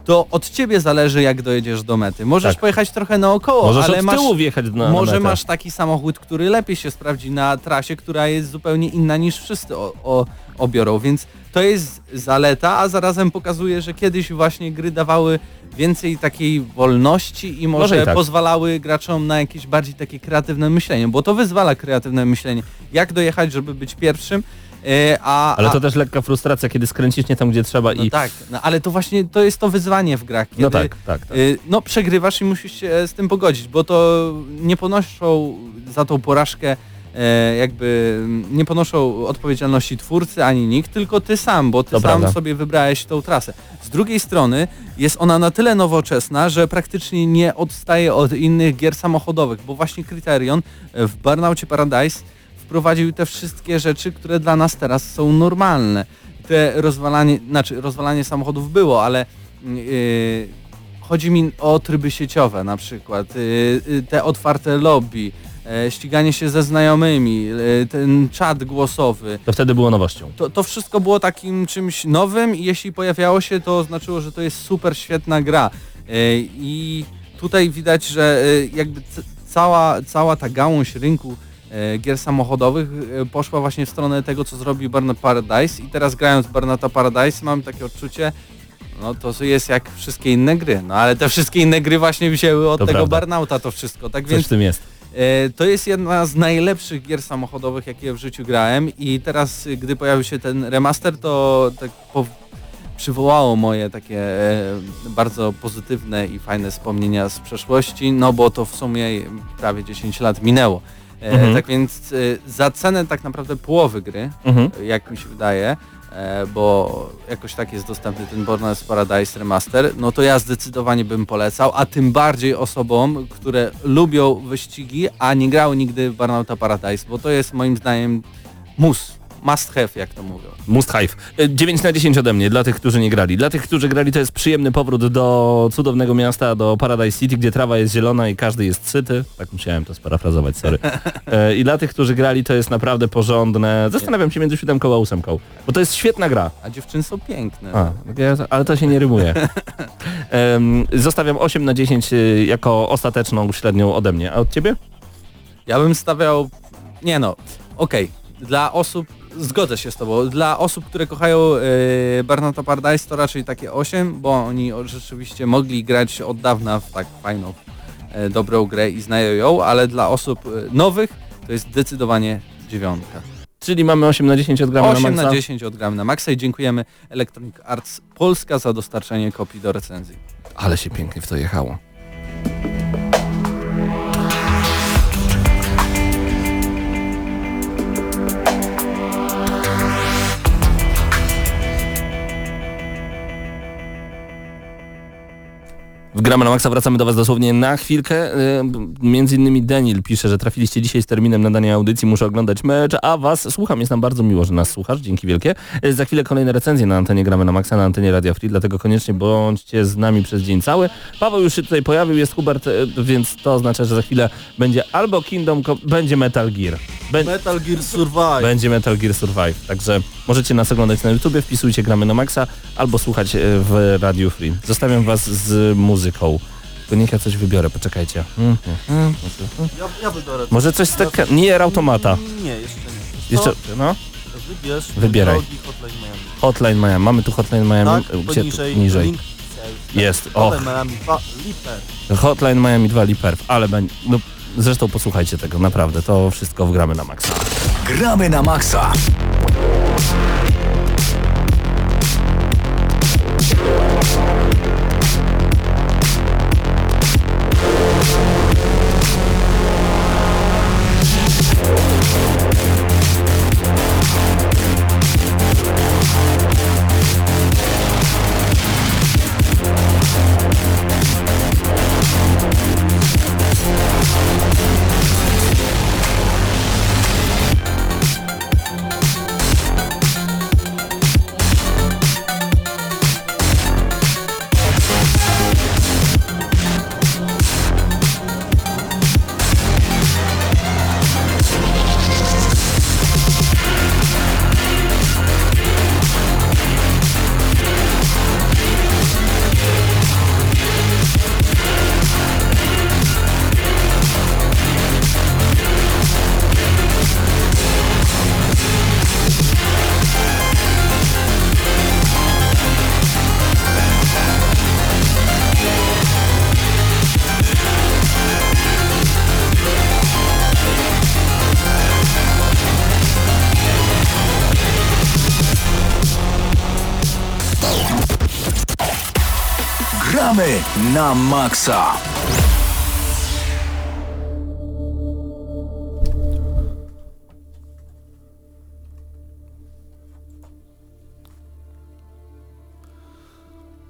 to od ciebie zależy jak dojedziesz do mety. Możesz Tak. pojechać trochę naokoło, Możesz ale od masz, tyłu wjechać na, może metę. masz taki samochód, który lepiej się sprawdzi na trasie, która jest zupełnie inna niż wszyscy o, o, obiorą, więc to jest zaleta, a zarazem pokazuje, że kiedyś właśnie gry dawały więcej takiej wolności i może, Może i tak. pozwalały graczom na jakieś bardziej takie kreatywne myślenie, bo to wyzwala kreatywne myślenie. Jak dojechać, żeby być pierwszym, e, a... Ale a, to też lekka frustracja, kiedy skręcisz nie tam, gdzie trzeba no i... tak, no, ale to właśnie to jest to wyzwanie w grach, kiedy No tak, tak, tak. y, no przegrywasz i musisz się z tym pogodzić, bo to nie ponoszą za tą porażkę jakby nie ponoszą odpowiedzialności twórcy ani nikt, tylko ty sam, bo ty To sam prawda. sobie wybrałeś tą trasę. Z drugiej strony jest ona na tyle nowoczesna, że praktycznie nie odstaje od innych gier samochodowych, bo właśnie Criterion e, w Burnoutie Paradise wprowadził te wszystkie rzeczy, które dla nas teraz są normalne. Te rozwalanie, znaczy rozwalanie samochodów było, ale yy, chodzi mi o tryby sieciowe na przykład, yy, te otwarte lobby, ściganie się ze znajomymi, yy, ten czat głosowy. To wtedy było nowością. To, to wszystko było takim czymś nowym i jeśli pojawiało się, to znaczyło, że to jest super świetna gra. Yy, I tutaj widać, że jakby cała, cała ta gałąź rynku e, gier samochodowych e, poszła właśnie w stronę tego, co zrobił Burnout Paradise i teraz grając w Burnouta Paradise mam takie odczucie, no to jest jak wszystkie inne gry, no ale te wszystkie inne gry właśnie wzięły od To tego prawda. Burnouta to wszystko, tak Coś więc w tym jest. E, To jest jedna z najlepszych gier samochodowych, jakie w życiu grałem i teraz, y, gdy pojawił się ten remaster, to tak przywołało moje takie e, bardzo pozytywne i fajne wspomnienia z przeszłości, no bo to w sumie prawie 10 lat minęło. E, Mhm. Tak więc za cenę tak naprawdę połowy gry, Mhm. jak mi się wydaje, bo jakoś tak jest dostępny ten Borderlands Paradise Remaster, no to ja zdecydowanie bym polecał, a tym bardziej osobom, które lubią wyścigi, a nie grały nigdy w Burnouta Paradise, bo to jest moim zdaniem mus, must have, jak to mówią. Must have. Y, 9 na 10 ode mnie, dla tych, którzy nie grali. Dla tych, którzy grali, to jest przyjemny powrót do cudownego miasta, do Paradise City, gdzie trawa jest zielona i każdy jest syty. Tak musiałem to sparafrazować, sorry. E, I dla tych, którzy grali, to jest naprawdę porządne. Zastanawiam się między siódemką a ósemką, bo to jest świetna gra. A dziewczyny są piękne. A, ale to się nie rymuje. Zostawiam 8 na 10 y, jako ostateczną średnią ode mnie. A od ciebie? Ja bym stawiał, nie no, okej, dla osób, zgodzę się z tobą, dla osób, które kochają yy, Burnouta Paradise to raczej takie 8, bo oni rzeczywiście mogli grać od dawna w tak fajną, e, dobrą grę i znają ją, ale dla osób e, nowych to jest zdecydowanie dziewiątka. Czyli mamy 8 na 10 od gramy 8 na Maxa. na 10 odgramy na Maxa i dziękujemy Electronic Arts Polska za dostarczenie kopii do recenzji. Ale się pięknie w to jechało. W Gramy na Maxa wracamy do Was dosłownie na chwilkę. Y, Między innymi Daniel pisze, że trafiliście dzisiaj z terminem nadania audycji, muszę oglądać mecz, a Was słucham. Jest nam bardzo miło, że nas słuchasz. Dzięki wielkie. Y, Za chwilę kolejne recenzje na antenie Gramy na Maxa, na antenie Radia Free, dlatego koniecznie bądźcie z nami przez dzień cały. Paweł już się tutaj pojawił, jest Hubert, y, więc to oznacza, że za chwilę będzie albo Kingdom, będzie Metal Gear. Bę- Metal Gear Survive. będzie Metal Gear Survive. Także możecie nas oglądać na YouTubie, wpisujcie Gramy na Maxa albo słuchać w Radio Free. Zostawiam was z muzyką. Tylko niech ja coś wybiorę, poczekajcie. Mm, mm, mm. Ja, ja wybiorę. Może coś z Tekken... Nier Automata. Nie, jeszcze nie. Jeszcze, no. Wybierz Wybieraj. drogi Hotline Miami. Hotline Miami. Mamy tu Hotline Miami. Tak, Gdzie tu? poniżej. Niżej. Link Jest. Hotline Och, Miami 2 Liper. Hotline Miami 2 Liperf, ale będzie... No, zresztą posłuchajcie tego, naprawdę. To wszystko w Gramy na Maxa. Gramy na maksa. Gramy na maksa.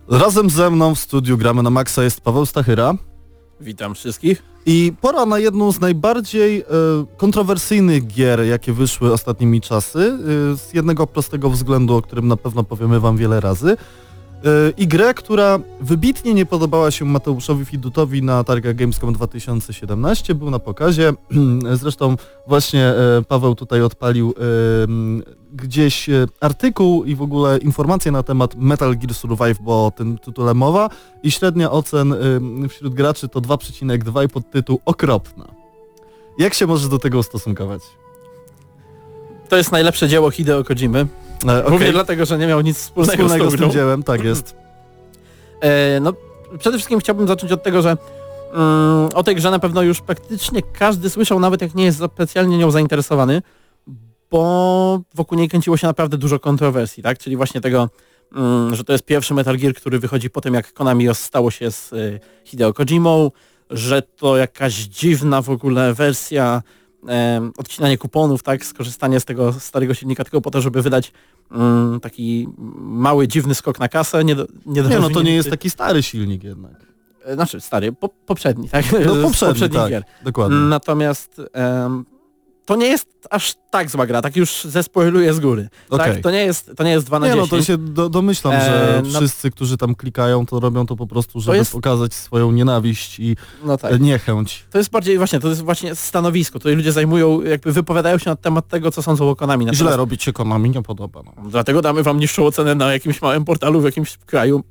Razem ze mną w studiu gramy na Maxa jest Paweł Stachyra. Witam wszystkich. I pora na jedną z najbardziej e, kontrowersyjnych gier, jakie wyszły ostatnimi czasy, e, z jednego prostego względu, o którym na pewno powiemy wam wiele razy. E, I grę, która wybitnie nie podobała się Mateuszowi Fidutowi na targach Gamescom 2017, był na pokazie. *clears throat* Zresztą właśnie e, Paweł tutaj odpalił m, gdzieś artykuł i w ogóle informacje na temat Metal Gear Survive, bo o tym tytule mowa i średnia ocen y, wśród graczy to 2,2 i podtytuł okropna. Jak się możesz do tego ustosunkować? To jest najlepsze dzieło Hideo Kojimy. E, Głównie okej, dlatego, że nie miał nic wspólnego, wspólnego z z tym dziełem, tak jest. E, no, przede wszystkim chciałbym zacząć od tego, że mm, o tej grze na pewno już praktycznie każdy słyszał, nawet jak nie jest specjalnie nią zainteresowany, bo wokół niej kręciło się naprawdę dużo kontrowersji, tak? Czyli właśnie tego, mm, że to jest pierwszy Metal Gear, który wychodzi po tym, jak Konami rozstało się z y, Hideo Kojimą, że to jakaś dziwna w ogóle wersja odcinanie kuponów, tak, skorzystanie z tego starego silnika tylko po to, żeby wydać mm, taki mały, dziwny skok na kasę. Nie, do, Nie no, to nie jest taki stary silnik jednak. E, Znaczy, stary, po, poprzedni, tak? *laughs* No poprzedni, poprzednich tak, gier. dokładnie. Natomiast em, to nie jest aż tak zła gra, tak już zespoiluję z góry. Okej. Tak? To nie jest, to nie jest 2 na Nie 10. no, to się do, domyślam, E, że no- wszyscy, którzy tam klikają, to robią to po prostu, żeby jest- pokazać swoją nienawiść i No tak. e, niechęć. To jest bardziej właśnie, to jest właśnie stanowisko. Tutaj ludzie zajmują, jakby wypowiadają się na temat tego, co sądzą o Konami. Natomiast- Źle robić się Konami nie podoba. No. Dlatego damy wam niższą ocenę na jakimś małym portalu w jakimś kraju.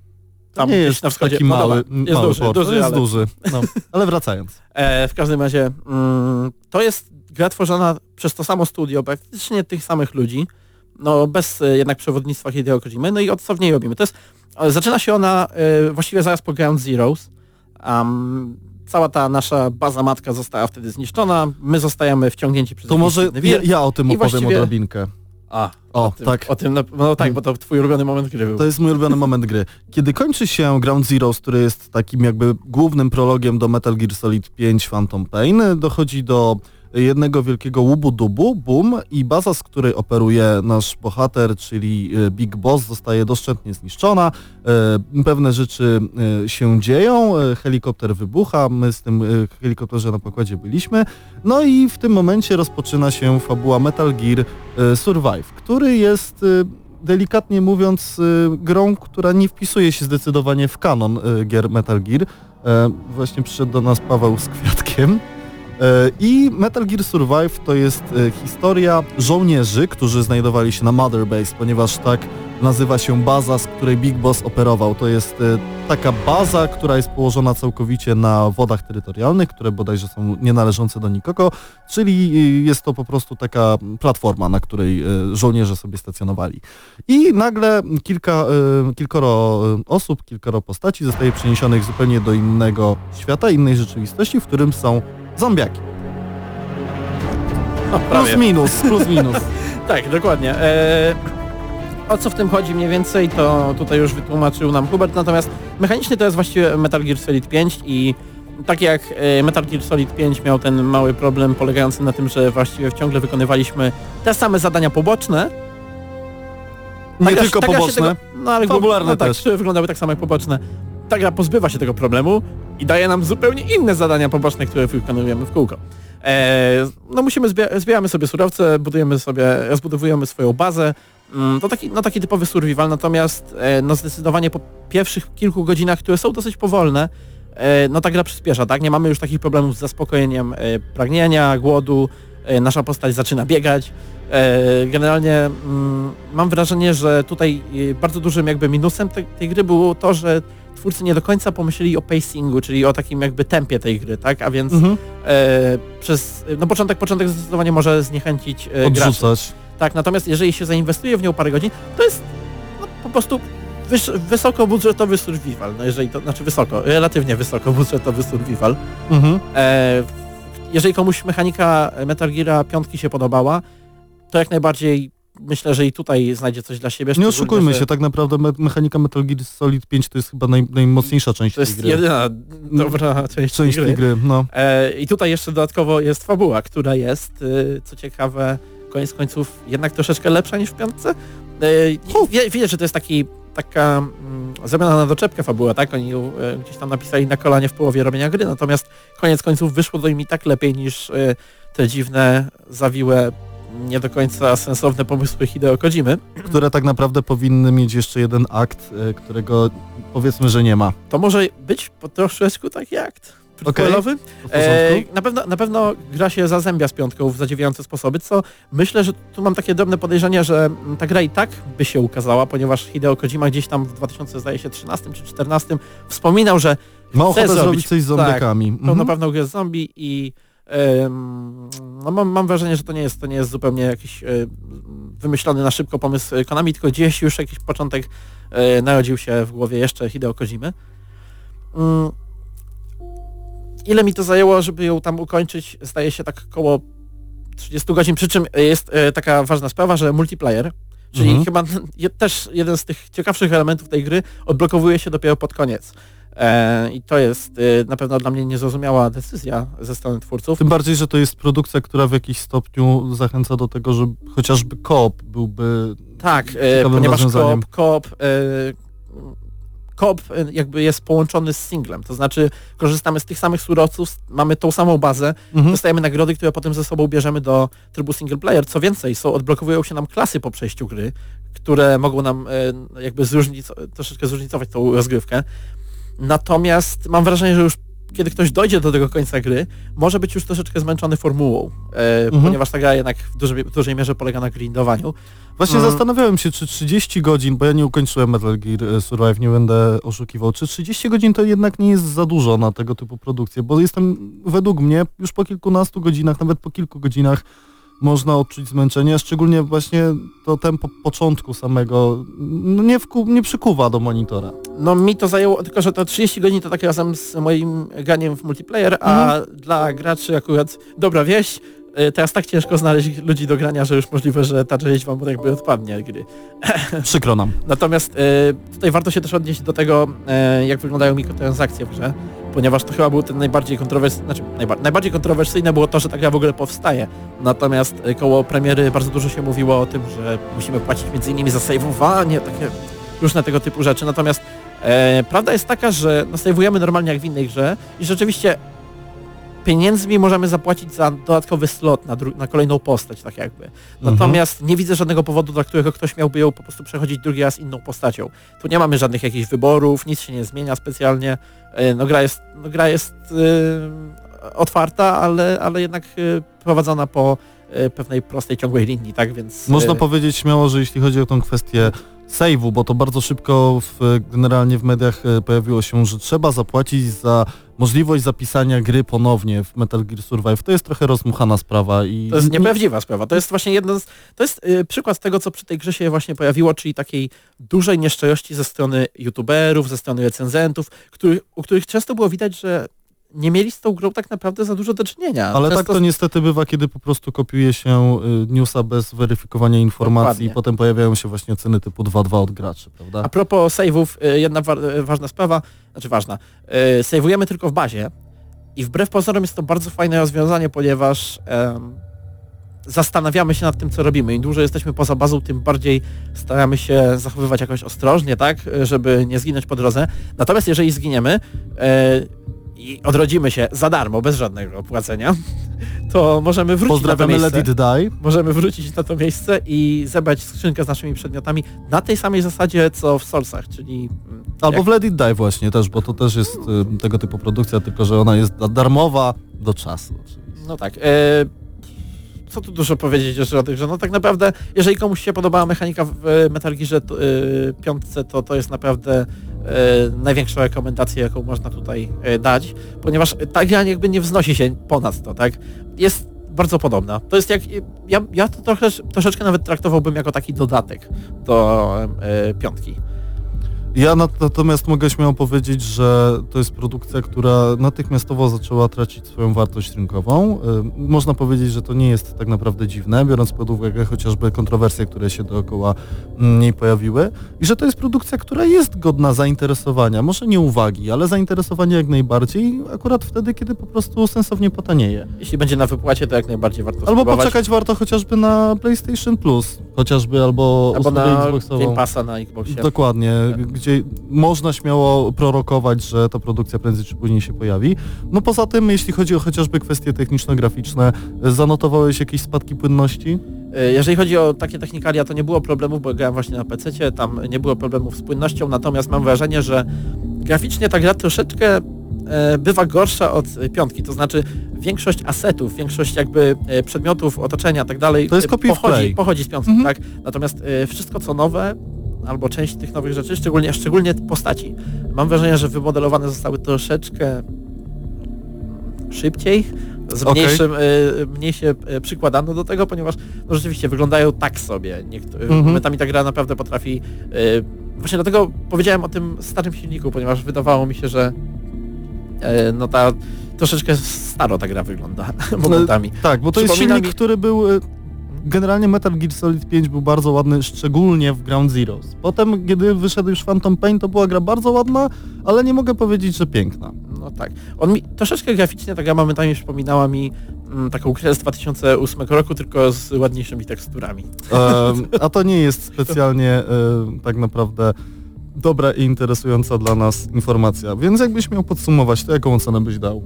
Tam nie jest na wschodzie. taki No mały, dobra, jest mały duży, port, duży, to jest ale... duży. No. Ale wracając. *laughs* E, w każdym razie mm, to jest gra tworzona przez to samo studio, praktycznie tych samych ludzi, no bez e, jednak przewodnictwa Hideo Kojimy, no i od co w niej robimy? To jest, e, zaczyna się ona e, właściwie zaraz po Ground Zeroes. Um, cała ta nasza baza matka została wtedy zniszczona, my zostajemy wciągnięci przez To może ja, ja o tym opowiem odrobinkę. A, O, o tym, tak. O tym, na- no tak, bo to twój ulubiony moment gry był. To jest mój ulubiony moment gry. Kiedy kończy się Ground Zeroes, który jest takim jakby głównym prologiem do Metal Gear Solid 5 Phantom Pain, dochodzi do jednego wielkiego łubu-dubu, boom i baza, z której operuje nasz bohater, czyli e, Big Boss, zostaje doszczętnie zniszczona. E, Pewne rzeczy e, się dzieją, helikopter wybucha, my z tym helikopterze na pokładzie byliśmy. No i w tym momencie rozpoczyna się fabuła Metal Gear Survive, który jest delikatnie mówiąc grą, która nie wpisuje się zdecydowanie w kanon gier Metal Gear. Właśnie przyszedł do nas Paweł z kwiatkiem. E, I Metal Gear Survive to jest e, historia żołnierzy, którzy znajdowali się na Mother Base, ponieważ tak nazywa się baza, z której Big Boss operował. To jest e, taka baza, która jest położona całkowicie na wodach terytorialnych, które bodajże są nienależące do nikogo, czyli jest to po prostu taka platforma, na której żołnierze sobie stacjonowali. I nagle kilka, kilkoro osób, kilkoro postaci zostaje przeniesionych zupełnie do innego świata, innej rzeczywistości, w którym są zombiaki. No, Plus minus, plus minus. *laughs* Tak, dokładnie. E, o co w tym chodzi mniej więcej, to tutaj już wytłumaczył nam Hubert, natomiast mechanicznie to jest właściwie Metal Gear Solid 5 i tak jak e, Metal Gear Solid 5 miał ten mały problem polegający na tym, że właściwie ciągle wykonywaliśmy te same zadania poboczne. Nie gra- tylko ta gra się poboczne. Tego, no ale Fabularne no, tak, też. wyglądały tak samo jak poboczne. Ta gra pozbywa się tego problemu i daje nam zupełnie inne zadania poboczne, które wykonujemy w kółko. E, no musimy, zbieramy sobie surowce, budujemy sobie, rozbudowujemy swoją bazę. Mm, To taki, no taki typowy survival, natomiast e, no zdecydowanie po pierwszych kilku godzinach, które są dosyć powolne, e, no ta gra przyspiesza, tak? Nie mamy już takich problemów z zaspokojeniem e, pragnienia, głodu, e, nasza postać zaczyna biegać. E, Generalnie mm, mam wrażenie, że tutaj bardzo dużym jakby minusem te, tej gry było to, że twórcy nie do końca pomyśleli o pacingu, czyli o takim jakby tempie tej gry, tak? A więc Mhm. e, przez, no początek, początek zdecydowanie może zniechęcić e, graczy. Odrzucać. Tak, natomiast jeżeli się zainwestuje w nią parę godzin, to jest no, po prostu wyż, wysokobudżetowy survival, no jeżeli to, znaczy wysoko, relatywnie wysokobudżetowy survival. Mhm. E, jeżeli komuś mechanika Metal Gear 5 się podobała, to jak najbardziej myślę, że i tutaj znajdzie coś dla siebie. Nie oszukujmy że się, tak naprawdę me mechanika Metal Gear Solid 5 to jest chyba naj, najmocniejsza część To jest tej gry. jedyna dobra część, Część tej tej gry. gry, no. E, I tutaj jeszcze dodatkowo jest fabuła, która jest, y, co ciekawe, koniec końców jednak troszeczkę lepsza niż w piątce. E, widać, że to jest taki, taka mm, zrobiona na doczepkę fabuła, tak? Oni ją e, gdzieś tam napisali na kolanie w połowie robienia gry, natomiast koniec końców wyszło do im i tak lepiej niż e, te dziwne, zawiłe, nie do końca sensowne pomysły Hideo Kojimy. Które tak naprawdę powinny mieć jeszcze jeden akt, e, którego powiedzmy, że nie ma. To może być po troszeczkę taki akt prequelowy. Porządku? E, na, pewno, na pewno gra się zazębia z piątką w zadziwiające sposoby, co myślę, że tu mam takie drobne podejrzenie, że ta gra i tak by się ukazała, ponieważ Hideo Kojima gdzieś tam w 2013 czy 2014 wspominał, że Ma ochotę zrobić zrobić- coś z zombiekami. pełno Mhm. pewną grę z zombie i no mam, mam wrażenie, że to nie jest, to nie jest zupełnie jakiś e, wymyślony na szybko pomysł Konami, tylko gdzieś już jakiś początek e, narodził się w głowie jeszcze Hideo Kojimy. Mm. Ile mi to zajęło, żeby ją tam ukończyć? Zdaje się tak około 30 godzin, przy czym jest e, taka ważna sprawa, że multiplayer, czyli Mhm. chyba *laughs* też jeden z tych ciekawszych elementów tej gry odblokowuje się dopiero pod koniec. E, I to jest e, na pewno dla mnie niezrozumiała decyzja ze strony twórców. Tym bardziej, że to jest produkcja, która w jakiś stopniu zachęca do tego, że chociażby koop byłby... Tak, ciekawym ponieważ koop, koop, koop jakby jest połączony z singlem, to znaczy korzystamy z tych samych surowców, mamy tą samą bazę, Mhm. dostajemy nagrody, które potem ze sobą bierzemy do trybu single player. Co więcej, są, odblokowują się nam klasy po przejściu gry, które mogą nam e, jakby zróżnic troszeczkę zróżnicować tą rozgrywkę. Natomiast mam wrażenie, że już kiedy ktoś dojdzie do tego końca gry, może być już troszeczkę zmęczony formułą, e, Mhm. ponieważ ta gra jednak w dużej, w dużej mierze polega na grindowaniu. Właśnie Mm. zastanawiałem się, czy 30 godzin, bo ja nie ukończyłem Metal Gear e, Survive, nie będę oszukiwał, czy 30 godzin to jednak nie jest za dużo na tego typu produkcje, bo jestem, według mnie, już po kilkunastu godzinach, nawet po kilku godzinach można odczuć zmęczenie, szczególnie właśnie to tempo początku samego no nie, wku, nie przykuwa do monitora. No mi to zajęło, tylko że to 30 godzin to tak razem z moim graniem w multiplayer, a dla graczy akurat dobra wieść, y, teraz tak ciężko znaleźć ludzi do grania, że już możliwe, że ta część wam jakby odpadnie gry. *laughs* Przykro nam. Natomiast y, tutaj warto się też odnieść do tego, y, jak wyglądają mikrotransakcje w grze, ponieważ to chyba był ten najbardziej kontrowersyjny, znaczy najba najbardziej kontrowersyjne było to, że ta gra w ogóle powstaje. Natomiast y, koło premiery bardzo dużo się mówiło o tym, że musimy płacić między innymi za sejwowanie, takie różne tego typu rzeczy. Natomiast e, prawda jest taka, że no, normalnie jak w innej grze i rzeczywiście pieniędzmi możemy zapłacić za dodatkowy slot na, na kolejną postać, tak jakby. Natomiast nie widzę żadnego powodu, dla którego ktoś miałby ją po prostu przechodzić drugi raz inną postacią. Tu nie mamy żadnych jakichś wyborów, nic się nie zmienia specjalnie. E, No gra jest, no, gra jest e, otwarta, ale, ale jednak e, prowadzona po pewnej prostej, ciągłej linii, tak więc... Można powiedzieć śmiało, że jeśli chodzi o tą kwestię save'u, bo to bardzo szybko w, generalnie w mediach e, pojawiło się, że trzeba zapłacić za możliwość zapisania gry ponownie w Metal Gear Survive. To jest trochę rozmuchana sprawa i... To jest nieprawdziwa sprawa. To jest właśnie jeden z, to jest y, przykład tego, co przy tej grze się właśnie pojawiło, czyli takiej dużej nieszczerości ze strony youtuberów, ze strony recenzentów, których, u których często było widać, że nie mieli z tą grą tak naprawdę za dużo do czynienia. Ale Często tak to niestety bywa, kiedy po prostu kopiuje się y, newsa bez weryfikowania informacji Dokładnie. i potem pojawiają się właśnie ceny typu 2-2 od graczy, prawda? A propos save'ów, y, jedna wa y, ważna sprawa, znaczy ważna, save'ujemy tylko w bazie i wbrew pozorom jest to bardzo fajne rozwiązanie, ponieważ em, zastanawiamy się nad tym, co robimy. Im dłużej jesteśmy poza bazą, tym bardziej staramy się zachowywać jakoś ostrożnie, tak, żeby nie zginąć po drodze. Natomiast jeżeli zginiemy i odrodzimy się za darmo, bez żadnego opłacenia, to możemy wrócić na to miejsce Let It Die. możemy wrócić na to miejsce i zebrać skrzynkę z naszymi przedmiotami na tej samej zasadzie co w Soulsach, czyli mm, Albo jak- w Let It Die właśnie też, bo to też jest y, tego typu produkcja, tylko że ona jest da- darmowa do czasu. no tak. E, co tu dużo powiedzieć jeszcze o tych, że no tak naprawdę, jeżeli komuś się podobała mechanika w Metal Gearze e, piątce, to to jest naprawdę e, największa rekomendacja, jaką można tutaj e, dać, ponieważ ta gra jakby nie wznosi się ponad to, tak? Jest bardzo podobna. To jest jak, ja, ja to trochę, troszeczkę nawet traktowałbym jako taki dodatek do piątki. Ja nat- natomiast mogę śmiało powiedzieć, że to jest produkcja, która natychmiastowo zaczęła tracić swoją wartość rynkową. Y, Można powiedzieć, że to nie jest tak naprawdę dziwne, biorąc pod uwagę chociażby kontrowersje, które się dookoła mm, niej pojawiły i że to jest produkcja, która jest godna zainteresowania, może nie uwagi, ale zainteresowania jak najbardziej, akurat wtedy, kiedy po prostu sensownie potanieje. Jeśli będzie na wypłacie, to jak najbardziej warto Albo spróbować. poczekać warto chociażby na PlayStation Plus, chociażby albo, Albo na Xboxową. Game Passa na Xboxie. Dokładnie, można śmiało prorokować, że ta produkcja prędzej czy później się pojawi. No poza tym, jeśli chodzi o chociażby kwestie techniczno-graficzne, zanotowałeś jakieś spadki płynności? E, Jeżeli chodzi o takie technikalia, to nie było problemów, bo grałem właśnie na PC, tam nie było problemów z płynnością, natomiast mam wrażenie, że graficznie ta gra troszeczkę e, bywa gorsza od piątki, to znaczy większość asetów, większość jakby e, przedmiotów, otoczenia i tak dalej To jest pochodzi, pochodzi z piątki, Mhm. tak? Natomiast wszystko co nowe, albo część tych nowych rzeczy, szczególnie, szczególnie postaci, mam wrażenie, że wymodelowane zostały troszeczkę szybciej, z Okej. mniejszym, e, mniej się e, przykładano do tego, ponieważ no rzeczywiście wyglądają tak sobie. Niektóre, Mhm. Momentami ta gra naprawdę potrafi... e, Właśnie dlatego powiedziałem o tym starym silniku, ponieważ wydawało mi się, że e, no ta troszeczkę staro ta gra wygląda *laughs* momentami. Tak, bo to jest silnik, mi- który był... Generalnie Metal Gear Solid 5 był bardzo ładny, szczególnie w Ground Zeroes. Potem, kiedy wyszedł już Phantom Pain, to była gra bardzo ładna, ale nie mogę powiedzieć, że piękna. No tak. On mi troszeczkę graficznie ta gra momentami przypominała mi mm, taką grę z 2008 roku, tylko z ładniejszymi teksturami. *laughs* A to nie jest specjalnie e, tak naprawdę dobra i interesująca dla nas informacja. Więc jakbyś miał podsumować, to jaką ocenę byś dał?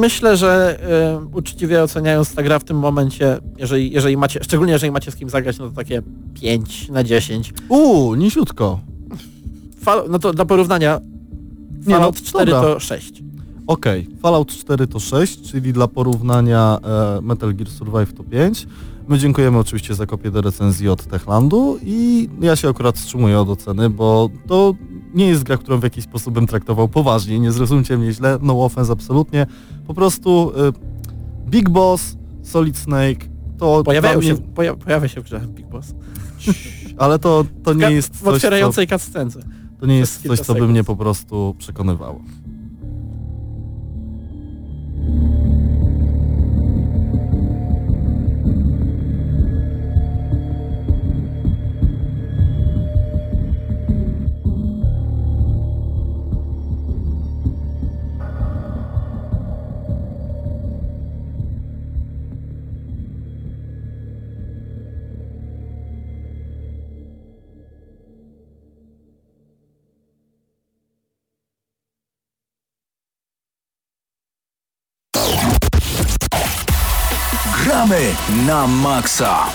Myślę, że e, uczciwie oceniając ta gra w tym momencie, jeżeli, jeżeli macie, szczególnie jeżeli macie z kim zagrać, no to takie 5 na 10. Uuu, nisiutko. Fal, no to dla porównania Nie, no, Fallout 4 dobra. to 6. Okej, Fallout 4 to 6, czyli dla porównania e, Metal Gear Survive to 5. My dziękujemy oczywiście za kopię do recenzji od Techlandu i ja się akurat wstrzymuję od oceny, bo to nie jest gra, którą w jakiś sposób bym traktował poważnie, nie zrozumcie mnie źle, no offense absolutnie. Po prostu e, Big Boss, Solid Snake, to Pojawiają dla się, mnie, poja, pojawia się w grze Big Boss. ale to, to nie jest W coś, co, otwierającej cutscence. to nie jest coś, co by mnie po prostu przekonywało. Na maksa.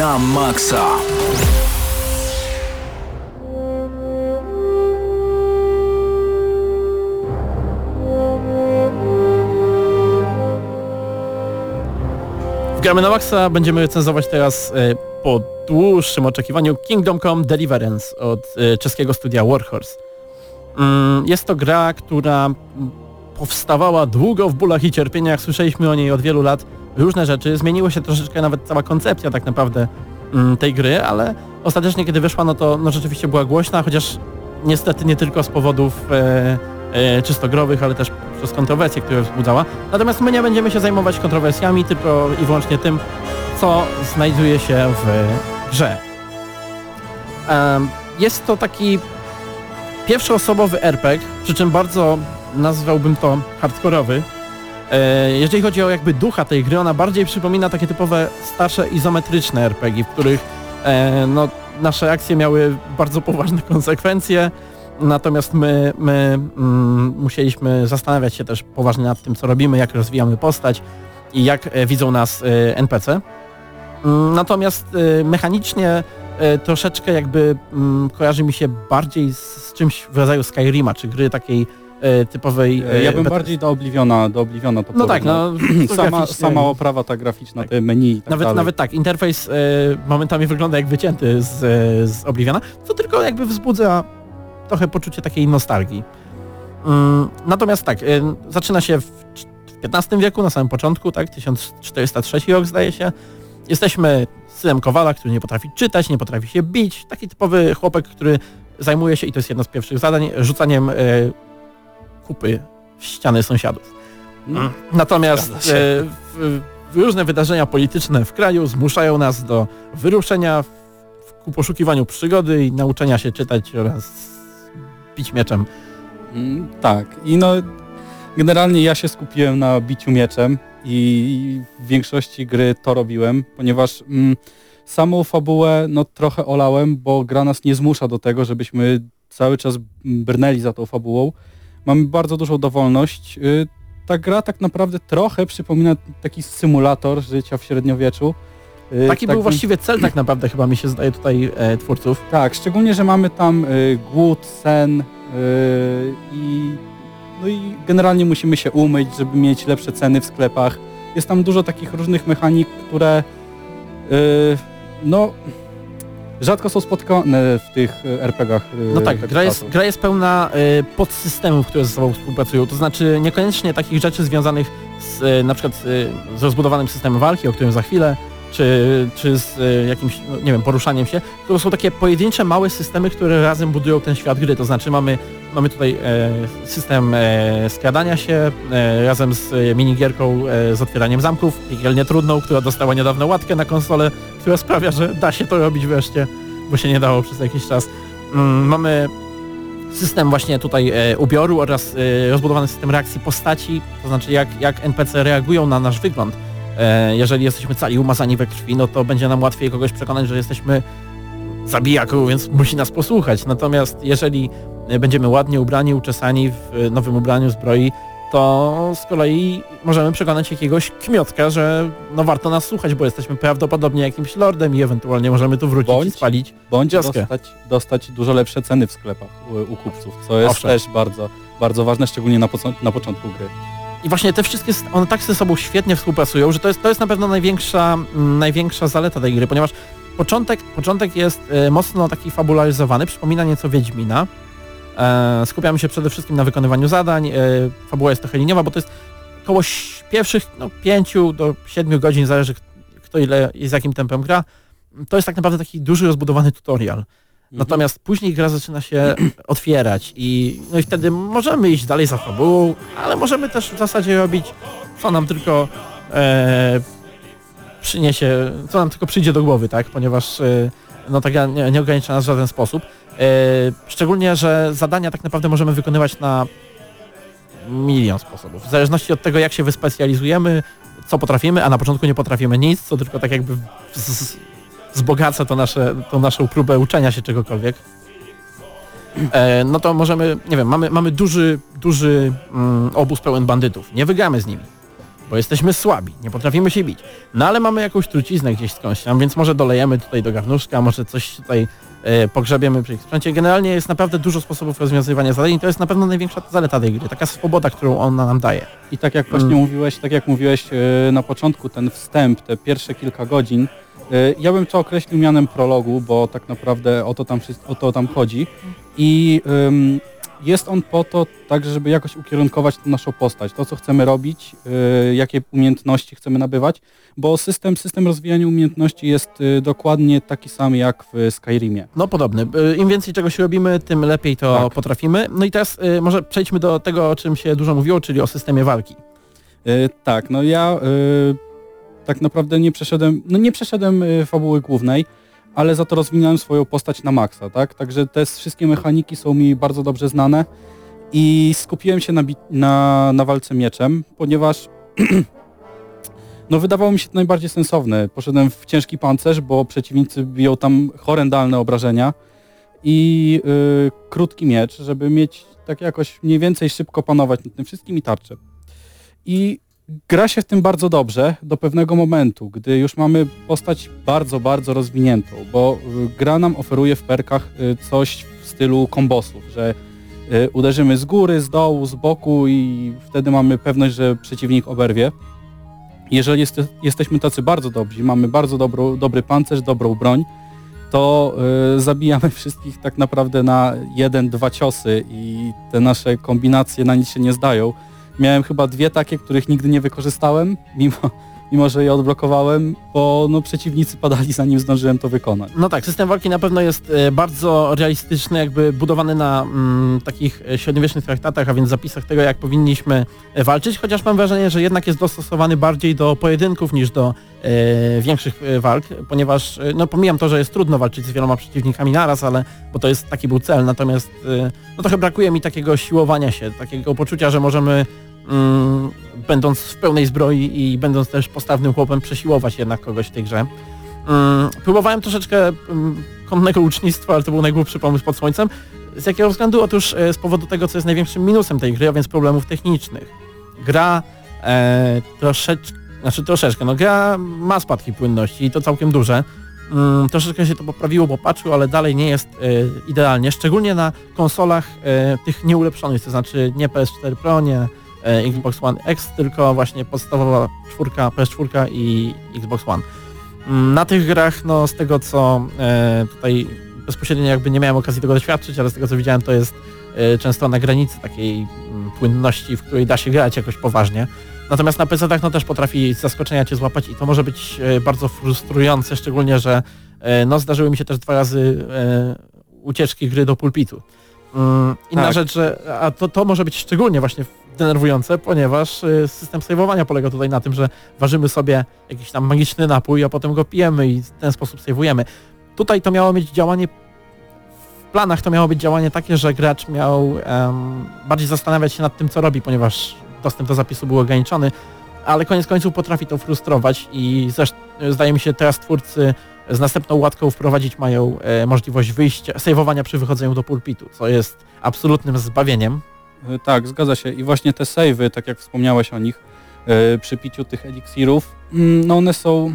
Na maksa. W Gramy na Maxa będziemy recenzować teraz e, po dłuższym oczekiwaniu Kingdom Come Deliverance od e, czeskiego studia Warhorse. Mm, Jest to gra, która powstawała długo w bólach i cierpieniach, słyszeliśmy o niej od wielu lat różne rzeczy, zmieniło się troszeczkę nawet cała koncepcja tak naprawdę mm, tej gry, ale ostatecznie kiedy wyszła, no to no, rzeczywiście była głośna, chociaż niestety nie tylko z powodów e, e, czysto growych, ale też przez kontrowersje, które wzbudzała. Natomiast my nie będziemy się zajmować kontrowersjami, tylko i wyłącznie tym, co znajduje się w grze. Em, Jest to taki pierwszoosobowy RPG, przy czym bardzo nazwałbym to hardkorowy. E, jeżeli chodzi o jakby ducha tej gry, ona bardziej przypomina takie typowe starsze izometryczne RPG, w których e, no, nasze akcje miały bardzo poważne *laughs* konsekwencje, natomiast my, my mm, musieliśmy zastanawiać się też poważnie nad tym, co robimy, jak rozwijamy postać i jak e, widzą nas NPC. Mm, Natomiast mechanicznie troszeczkę jakby mm, kojarzy mi się bardziej z, z czymś w rodzaju Skyrima, czy gry takiej typowej... e, Ja bym bet- bardziej do Obliviona, do Obliviona to No tak, no sama, sama oprawa ta graficzna, Tak. te menu i tak Nawet, dalej. nawet tak, interfejs e, momentami wygląda jak wycięty z, e, z Obliviona, co tylko jakby wzbudza trochę poczucie takiej nostalgii. Mm, natomiast tak, e, zaczyna się w, XV wieku, na samym początku, tak, 1403 rok zdaje się. Jesteśmy synem Kowala, który nie potrafi czytać, nie potrafi się bić. Taki typowy chłopek, który zajmuje się, i to jest jedno z pierwszych zadań, rzucaniem e, kupy w ściany sąsiadów. Natomiast e, w, w różne wydarzenia polityczne w kraju zmuszają nas do wyruszenia w, ku poszukiwaniu przygody i nauczenia się czytać oraz bić mieczem. Mm, tak, i no generalnie ja się skupiłem na biciu mieczem i w większości gry to robiłem, ponieważ mm, samą fabułę no trochę olałem, bo gra nas nie zmusza do tego, żebyśmy cały czas brnęli za tą fabułą. Mamy bardzo dużą dowolność. Y, Ta gra tak naprawdę trochę przypomina taki symulator życia w średniowieczu. Y, Taki tak był właściwie cel tak naprawdę chyba mi się zdaje tutaj e, twórców. Tak, szczególnie, że mamy tam y, głód, sen y, i, no i generalnie musimy się umyć, żeby mieć lepsze ceny w sklepach. Jest tam dużo takich różnych mechanik, które y, no rzadko są spotykane w tych y, RPG-ach. y, No tak, gra jest, gra jest pełna e, podsystemów, które ze sobą współpracują. To znaczy niekoniecznie takich rzeczy związanych z e, na przykład e, z rozbudowanym systemem walki, o którym za chwilę, czy, czy z e, jakimś, no, nie wiem, poruszaniem się. To są takie pojedyncze, małe systemy, które razem budują ten świat gry. To znaczy mamy, mamy tutaj e, system e, skradania się razem z minigierką z otwieraniem zamków, piekielnie trudną, która dostała niedawno łatkę na konsolę, która sprawia, że da się to robić wreszcie, bo się nie dało przez jakiś czas. Mm, mamy system właśnie tutaj e, ubioru oraz e, rozbudowany system reakcji postaci, to znaczy jak, jak NPC reagują na nasz wygląd. E, jeżeli jesteśmy cali umazani we krwi, no to będzie nam łatwiej kogoś przekonać, że jesteśmy zabijaką, więc *laughs* musi nas posłuchać. Natomiast jeżeli będziemy ładnie ubrani, uczesani w nowym ubraniu zbroi, to z kolei możemy przekonać jakiegoś kmiotka, że no warto nas słuchać, bo jesteśmy prawdopodobnie jakimś lordem i ewentualnie możemy tu wrócić i Bądź- spalić. Bądź wioskę. dostać, dostać dużo lepsze ceny w sklepach u, u kupców, co jest Owszem. też bardzo, bardzo ważne, szczególnie na, na początku gry. I właśnie te wszystkie, one tak ze sobą świetnie współpracują, że to jest, to jest na pewno największa, mm, największa zaleta tej gry, ponieważ początek, początek jest e, mocno taki fabularyzowany, przypomina nieco Wiedźmina. E, skupiamy się przede wszystkim na wykonywaniu zadań, e, fabuła jest trochę liniowa, bo to jest około pierwszych no, 5 do 7 godzin, zależy kto ile i z jakim tempem gra. To jest tak naprawdę taki duży, rozbudowany tutorial. Natomiast później gra zaczyna się *clears throat* otwierać i, no i wtedy możemy iść dalej za fabułą, ale możemy też w zasadzie robić, co nam tylko e, przyniesie, co nam tylko przyjdzie do głowy, tak? Ponieważ e, no ta gra nie, nie ogranicza nas w żaden sposób. E, szczególnie, że zadania tak naprawdę możemy wykonywać na milion sposobów. W zależności od tego, jak się wyspecjalizujemy, co potrafimy, a na początku nie potrafimy nic, co tylko tak jakby z, z, wzbogaca to nasze, tą naszą próbę uczenia się czegokolwiek. E, no to możemy, nie wiem, mamy, mamy duży, duży mm, obóz pełen bandytów. Nie wygramy z nimi, bo jesteśmy słabi, nie potrafimy się bić. No ale mamy jakąś truciznę gdzieś skądś tam, więc może dolejemy tutaj do garnuszka, może coś tutaj e, pogrzebiemy przy ich sprzęcie. Generalnie jest naprawdę dużo sposobów rozwiązywania zadań i to jest na pewno największa zaleta tej gry, taka swoboda, którą ona nam daje. I tak jak właśnie Mm. mówiłeś, tak jak mówiłeś e, na początku, ten wstęp, te pierwsze kilka godzin, ja bym to określił mianem prologu, bo tak naprawdę o to tam, o to tam chodzi. I ym, jest on po to także, żeby jakoś ukierunkować naszą postać, to co chcemy robić, e, jakie umiejętności chcemy nabywać, bo system, system rozwijania umiejętności jest e, dokładnie taki sam jak w Skyrimie. No podobny. Y, Im więcej czegoś robimy, tym lepiej to Tak. potrafimy. No i teraz y, może przejdźmy do tego, o czym się dużo mówiło, czyli o systemie walki. E, tak, no ja e, tak naprawdę nie przeszedłem, no nie przeszedłem e, fabuły głównej, ale za to rozwinąłem swoją postać na maksa, tak? Także te wszystkie mechaniki są mi bardzo dobrze znane i skupiłem się na, na, na walce mieczem, ponieważ *clears throat* no wydawało mi się to najbardziej sensowne. Poszedłem w ciężki pancerz, bo przeciwnicy biją tam horrendalne obrażenia i y, krótki miecz, żeby mieć tak jakoś mniej więcej szybko panować nad tym wszystkim i tarczę. I gra się w tym bardzo dobrze do pewnego momentu, gdy już mamy postać bardzo, bardzo rozwiniętą, bo y, gra nam oferuje w perkach y, coś w stylu kombosów, że y, uderzymy z góry, z dołu, z boku i wtedy mamy pewność, że przeciwnik oberwie. Jeżeli jest, jesteśmy tacy bardzo dobrzy, mamy bardzo dobrą, dobry pancerz, dobrą broń, to y, zabijamy *laughs* wszystkich tak naprawdę na jeden, dwa ciosy i te nasze kombinacje na nic się nie zdają. Miałem chyba dwie takie, których nigdy nie wykorzystałem, mimo, *laughs* mimo że je odblokowałem, bo no, przeciwnicy padali zanim zdążyłem to wykonać. No tak, system walki na pewno jest e, bardzo realistyczny, jakby budowany na mm, takich e, średniowiecznych traktatach, a więc zapisach tego, jak powinniśmy e, walczyć, chociaż mam wrażenie, że jednak jest dostosowany bardziej do pojedynków niż do e, większych walk, ponieważ, no pomijam to, że jest trudno walczyć z wieloma przeciwnikami naraz, ale, bo to jest taki był cel, natomiast e, no trochę brakuje mi takiego siłowania się, takiego poczucia, że możemy mm, będąc w pełnej zbroi i będąc też postawnym chłopem przesiłować jednak kogoś w tej grze. Mm, próbowałem troszeczkę mm, kątnego ucznictwa, ale to był najgłupszy pomysł pod słońcem. Z jakiego względu? Otóż z powodu tego, co jest największym minusem tej gry, a więc problemów technicznych. Gra e, troszeczkę, znaczy troszeczkę, no gra ma spadki płynności i to całkiem duże. Mm, troszeczkę się to poprawiło po patchu, ale dalej nie jest e, idealnie, szczególnie na konsolach e, tych nieulepszonych, to znaczy nie PS4 Pro, nie Xbox One X, tylko właśnie podstawowa czwórka, PS4 i Xbox One. Mm, Na tych grach, no z tego co e, tutaj bezpośrednio jakby nie miałem okazji tego doświadczyć, ale z tego co widziałem to jest e, często na granicy takiej mm, płynności, w której da się grać jakoś poważnie. Natomiast na PC-tach no też potrafi z zaskoczenia cię złapać i to może być e, bardzo frustrujące, szczególnie, że e, no zdarzyły mi się też dwa razy e, ucieczki gry do pulpitu. Mm, Inna Tak. rzecz, że a to, to może być szczególnie właśnie denerwujące, ponieważ e, system saveowania polega tutaj na tym, że ważymy sobie jakiś tam magiczny napój, a potem go pijemy i w ten sposób saveujemy. Tutaj to miało mieć działanie, w planach to miało być działanie takie, że gracz miał em, bardziej zastanawiać się nad tym, co robi, ponieważ dostęp do zapisu był ograniczony, ale koniec końców potrafi to frustrować i zresztą zdaje mi się teraz twórcy z następną łatką wprowadzić mają e, możliwość wyjścia, saveowania przy wychodzeniu do pulpitu, co jest absolutnym zbawieniem. Y, Tak, zgadza się. I właśnie te savey, tak jak wspomniałeś o nich, y, przy piciu tych eliksirów, mm, no one są,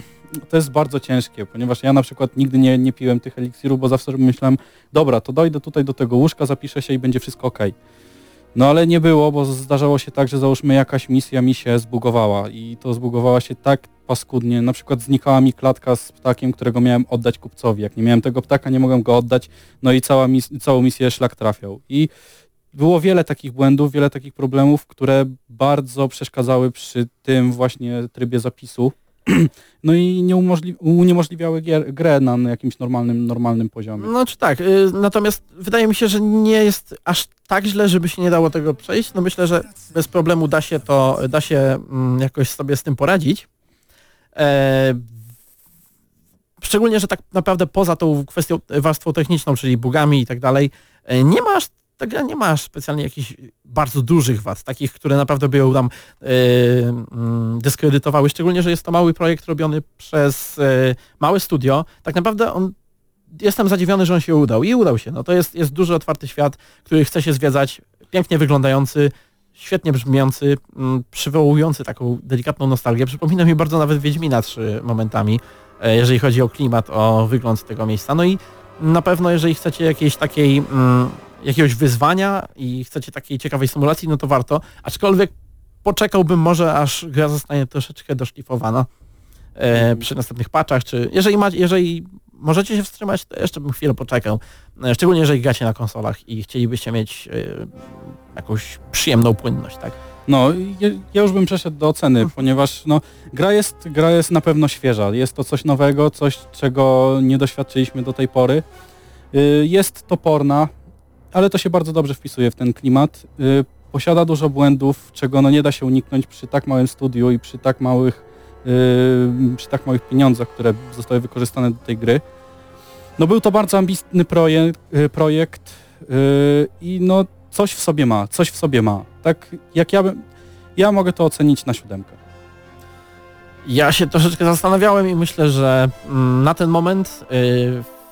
to jest bardzo ciężkie, ponieważ ja na przykład nigdy nie, nie piłem tych eliksirów, bo zawsze myślałem, dobra, to dojdę tutaj do tego łóżka, zapiszę się i będzie wszystko ok. No ale nie było, bo zdarzało się tak, że załóżmy jakaś misja mi się zbugowała i to zbugowała się tak paskudnie, na przykład znikała mi klatka z ptakiem, którego miałem oddać kupcowi. Jak nie miałem tego ptaka, nie mogłem go oddać, no i cała mis całą misję szlak trafiał. I było wiele takich błędów, wiele takich problemów, które bardzo przeszkadzały przy tym właśnie trybie zapisu. *clears throat* No i nie uniemożliwiały gier, grę na jakimś normalnym, normalnym poziomie. No czy tak, y, natomiast wydaje mi się, że nie jest aż tak źle, żeby się nie dało tego przejść. No myślę, że bez problemu da się to, da się mm, jakoś sobie z tym poradzić. E, szczególnie, że tak naprawdę poza tą kwestią warstwą techniczną, czyli bugami i tak dalej, e, nie masz ta gra nie ma specjalnie jakichś bardzo dużych wad, takich, które naprawdę by ją tam mm, dyskredytowały, szczególnie, że jest to mały projekt robiony przez e, małe studio. Tak naprawdę on jestem zadziwiony, że on się udał i udał się. No to jest, jest duży otwarty świat, który chce się zwiedzać, pięknie wyglądający, świetnie brzmiący, mm, przywołujący taką delikatną nostalgię. Przypomina mi bardzo nawet Wiedźmina 3 momentami, e, jeżeli chodzi o klimat, o wygląd tego miejsca. No i na pewno jeżeli chcecie jakiejś takiej mm, jakiegoś wyzwania i chcecie takiej ciekawej symulacji, no to warto. Aczkolwiek poczekałbym może aż gra zostanie troszeczkę doszlifowana e, przy następnych patchach, czy jeżeli, ma, jeżeli możecie się wstrzymać, to jeszcze bym chwilę poczekał. E, szczególnie jeżeli gracie na konsolach i chcielibyście mieć e, jakąś przyjemną płynność, tak? No, ja, ja już bym przeszedł do oceny, ponieważ no, gra, jest, gra jest na pewno świeża. Jest to coś nowego, coś, czego nie doświadczyliśmy do tej pory. Y, Jest toporna, ale to się bardzo dobrze wpisuje w ten klimat. Y, Posiada dużo błędów, czego no, nie da się uniknąć przy tak małym studiu i przy tak małych, y, przy tak małych pieniądzach, które zostały wykorzystane do tej gry. no był to bardzo ambitny projekt, y, projekt y, i no coś w sobie ma, coś w sobie ma. Tak jak ja bym, ja mogę to ocenić na siódemkę. Ja się troszeczkę zastanawiałem i myślę, że mm, na ten moment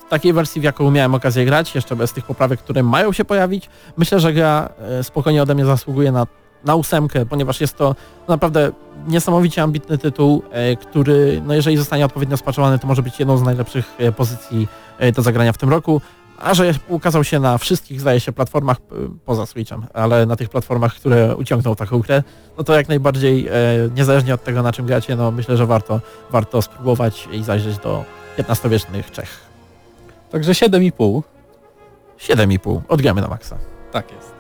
w takiej wersji, w jaką miałem okazję grać, jeszcze bez tych poprawek, które mają się pojawić, myślę, że gra y, spokojnie ode mnie zasługuje na, na ósemkę, ponieważ jest to naprawdę niesamowicie ambitny tytuł, y, który, no jeżeli zostanie odpowiednio spaczowany, to może być jedną z najlepszych y, pozycji do zagrania w tym roku. A że ukazał się na wszystkich, zdaje się, platformach poza Switchem, ale na tych platformach, które uciągną taką grę, no to jak najbardziej, e, niezależnie od tego, na czym gracie, no myślę, że warto, warto spróbować i zajrzeć do XV-wiecznych Czech. Także 7,5. 7,5. Odgramy na maksa. Tak jest.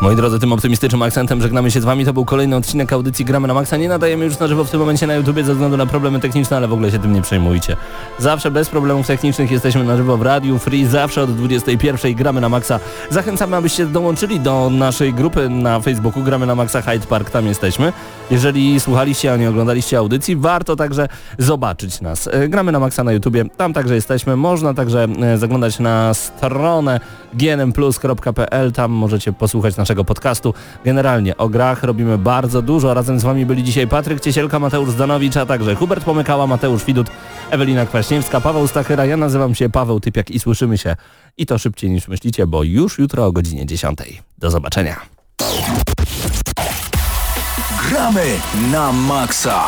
Moi drodzy, tym optymistycznym akcentem żegnamy się z wami. To był kolejny odcinek audycji Gramy na Maxa. Nie nadajemy już na żywo w tym momencie na YouTubie ze względu na problemy techniczne, ale w ogóle się tym nie przejmujcie. Zawsze bez problemów technicznych jesteśmy na żywo w Radiu Free, zawsze od 21 Gramy na Maxa. Zachęcamy, abyście dołączyli do naszej grupy na Facebooku Gramy na Maxa Hyde Park, tam jesteśmy. Jeżeli słuchaliście, a nie oglądaliście audycji, warto także zobaczyć nas. E, Gramy na Maxa na YouTubie, tam także jesteśmy. Można także e, zaglądać na stronę gnmplus.pl, tam możecie posłuchać naszego podcastu. Generalnie o grach robimy bardzo dużo. Razem z Wami byli dzisiaj Patryk Ciesielka, Mateusz Zdanowicz, a także Hubert Pomykała, Mateusz Widut, Ewelina Kwaśniewska, Paweł Stachyra. Ja nazywam się Paweł Typiak i słyszymy się i to szybciej niż myślicie, bo już jutro o godzinie 10. Do zobaczenia. Gramy na maksa.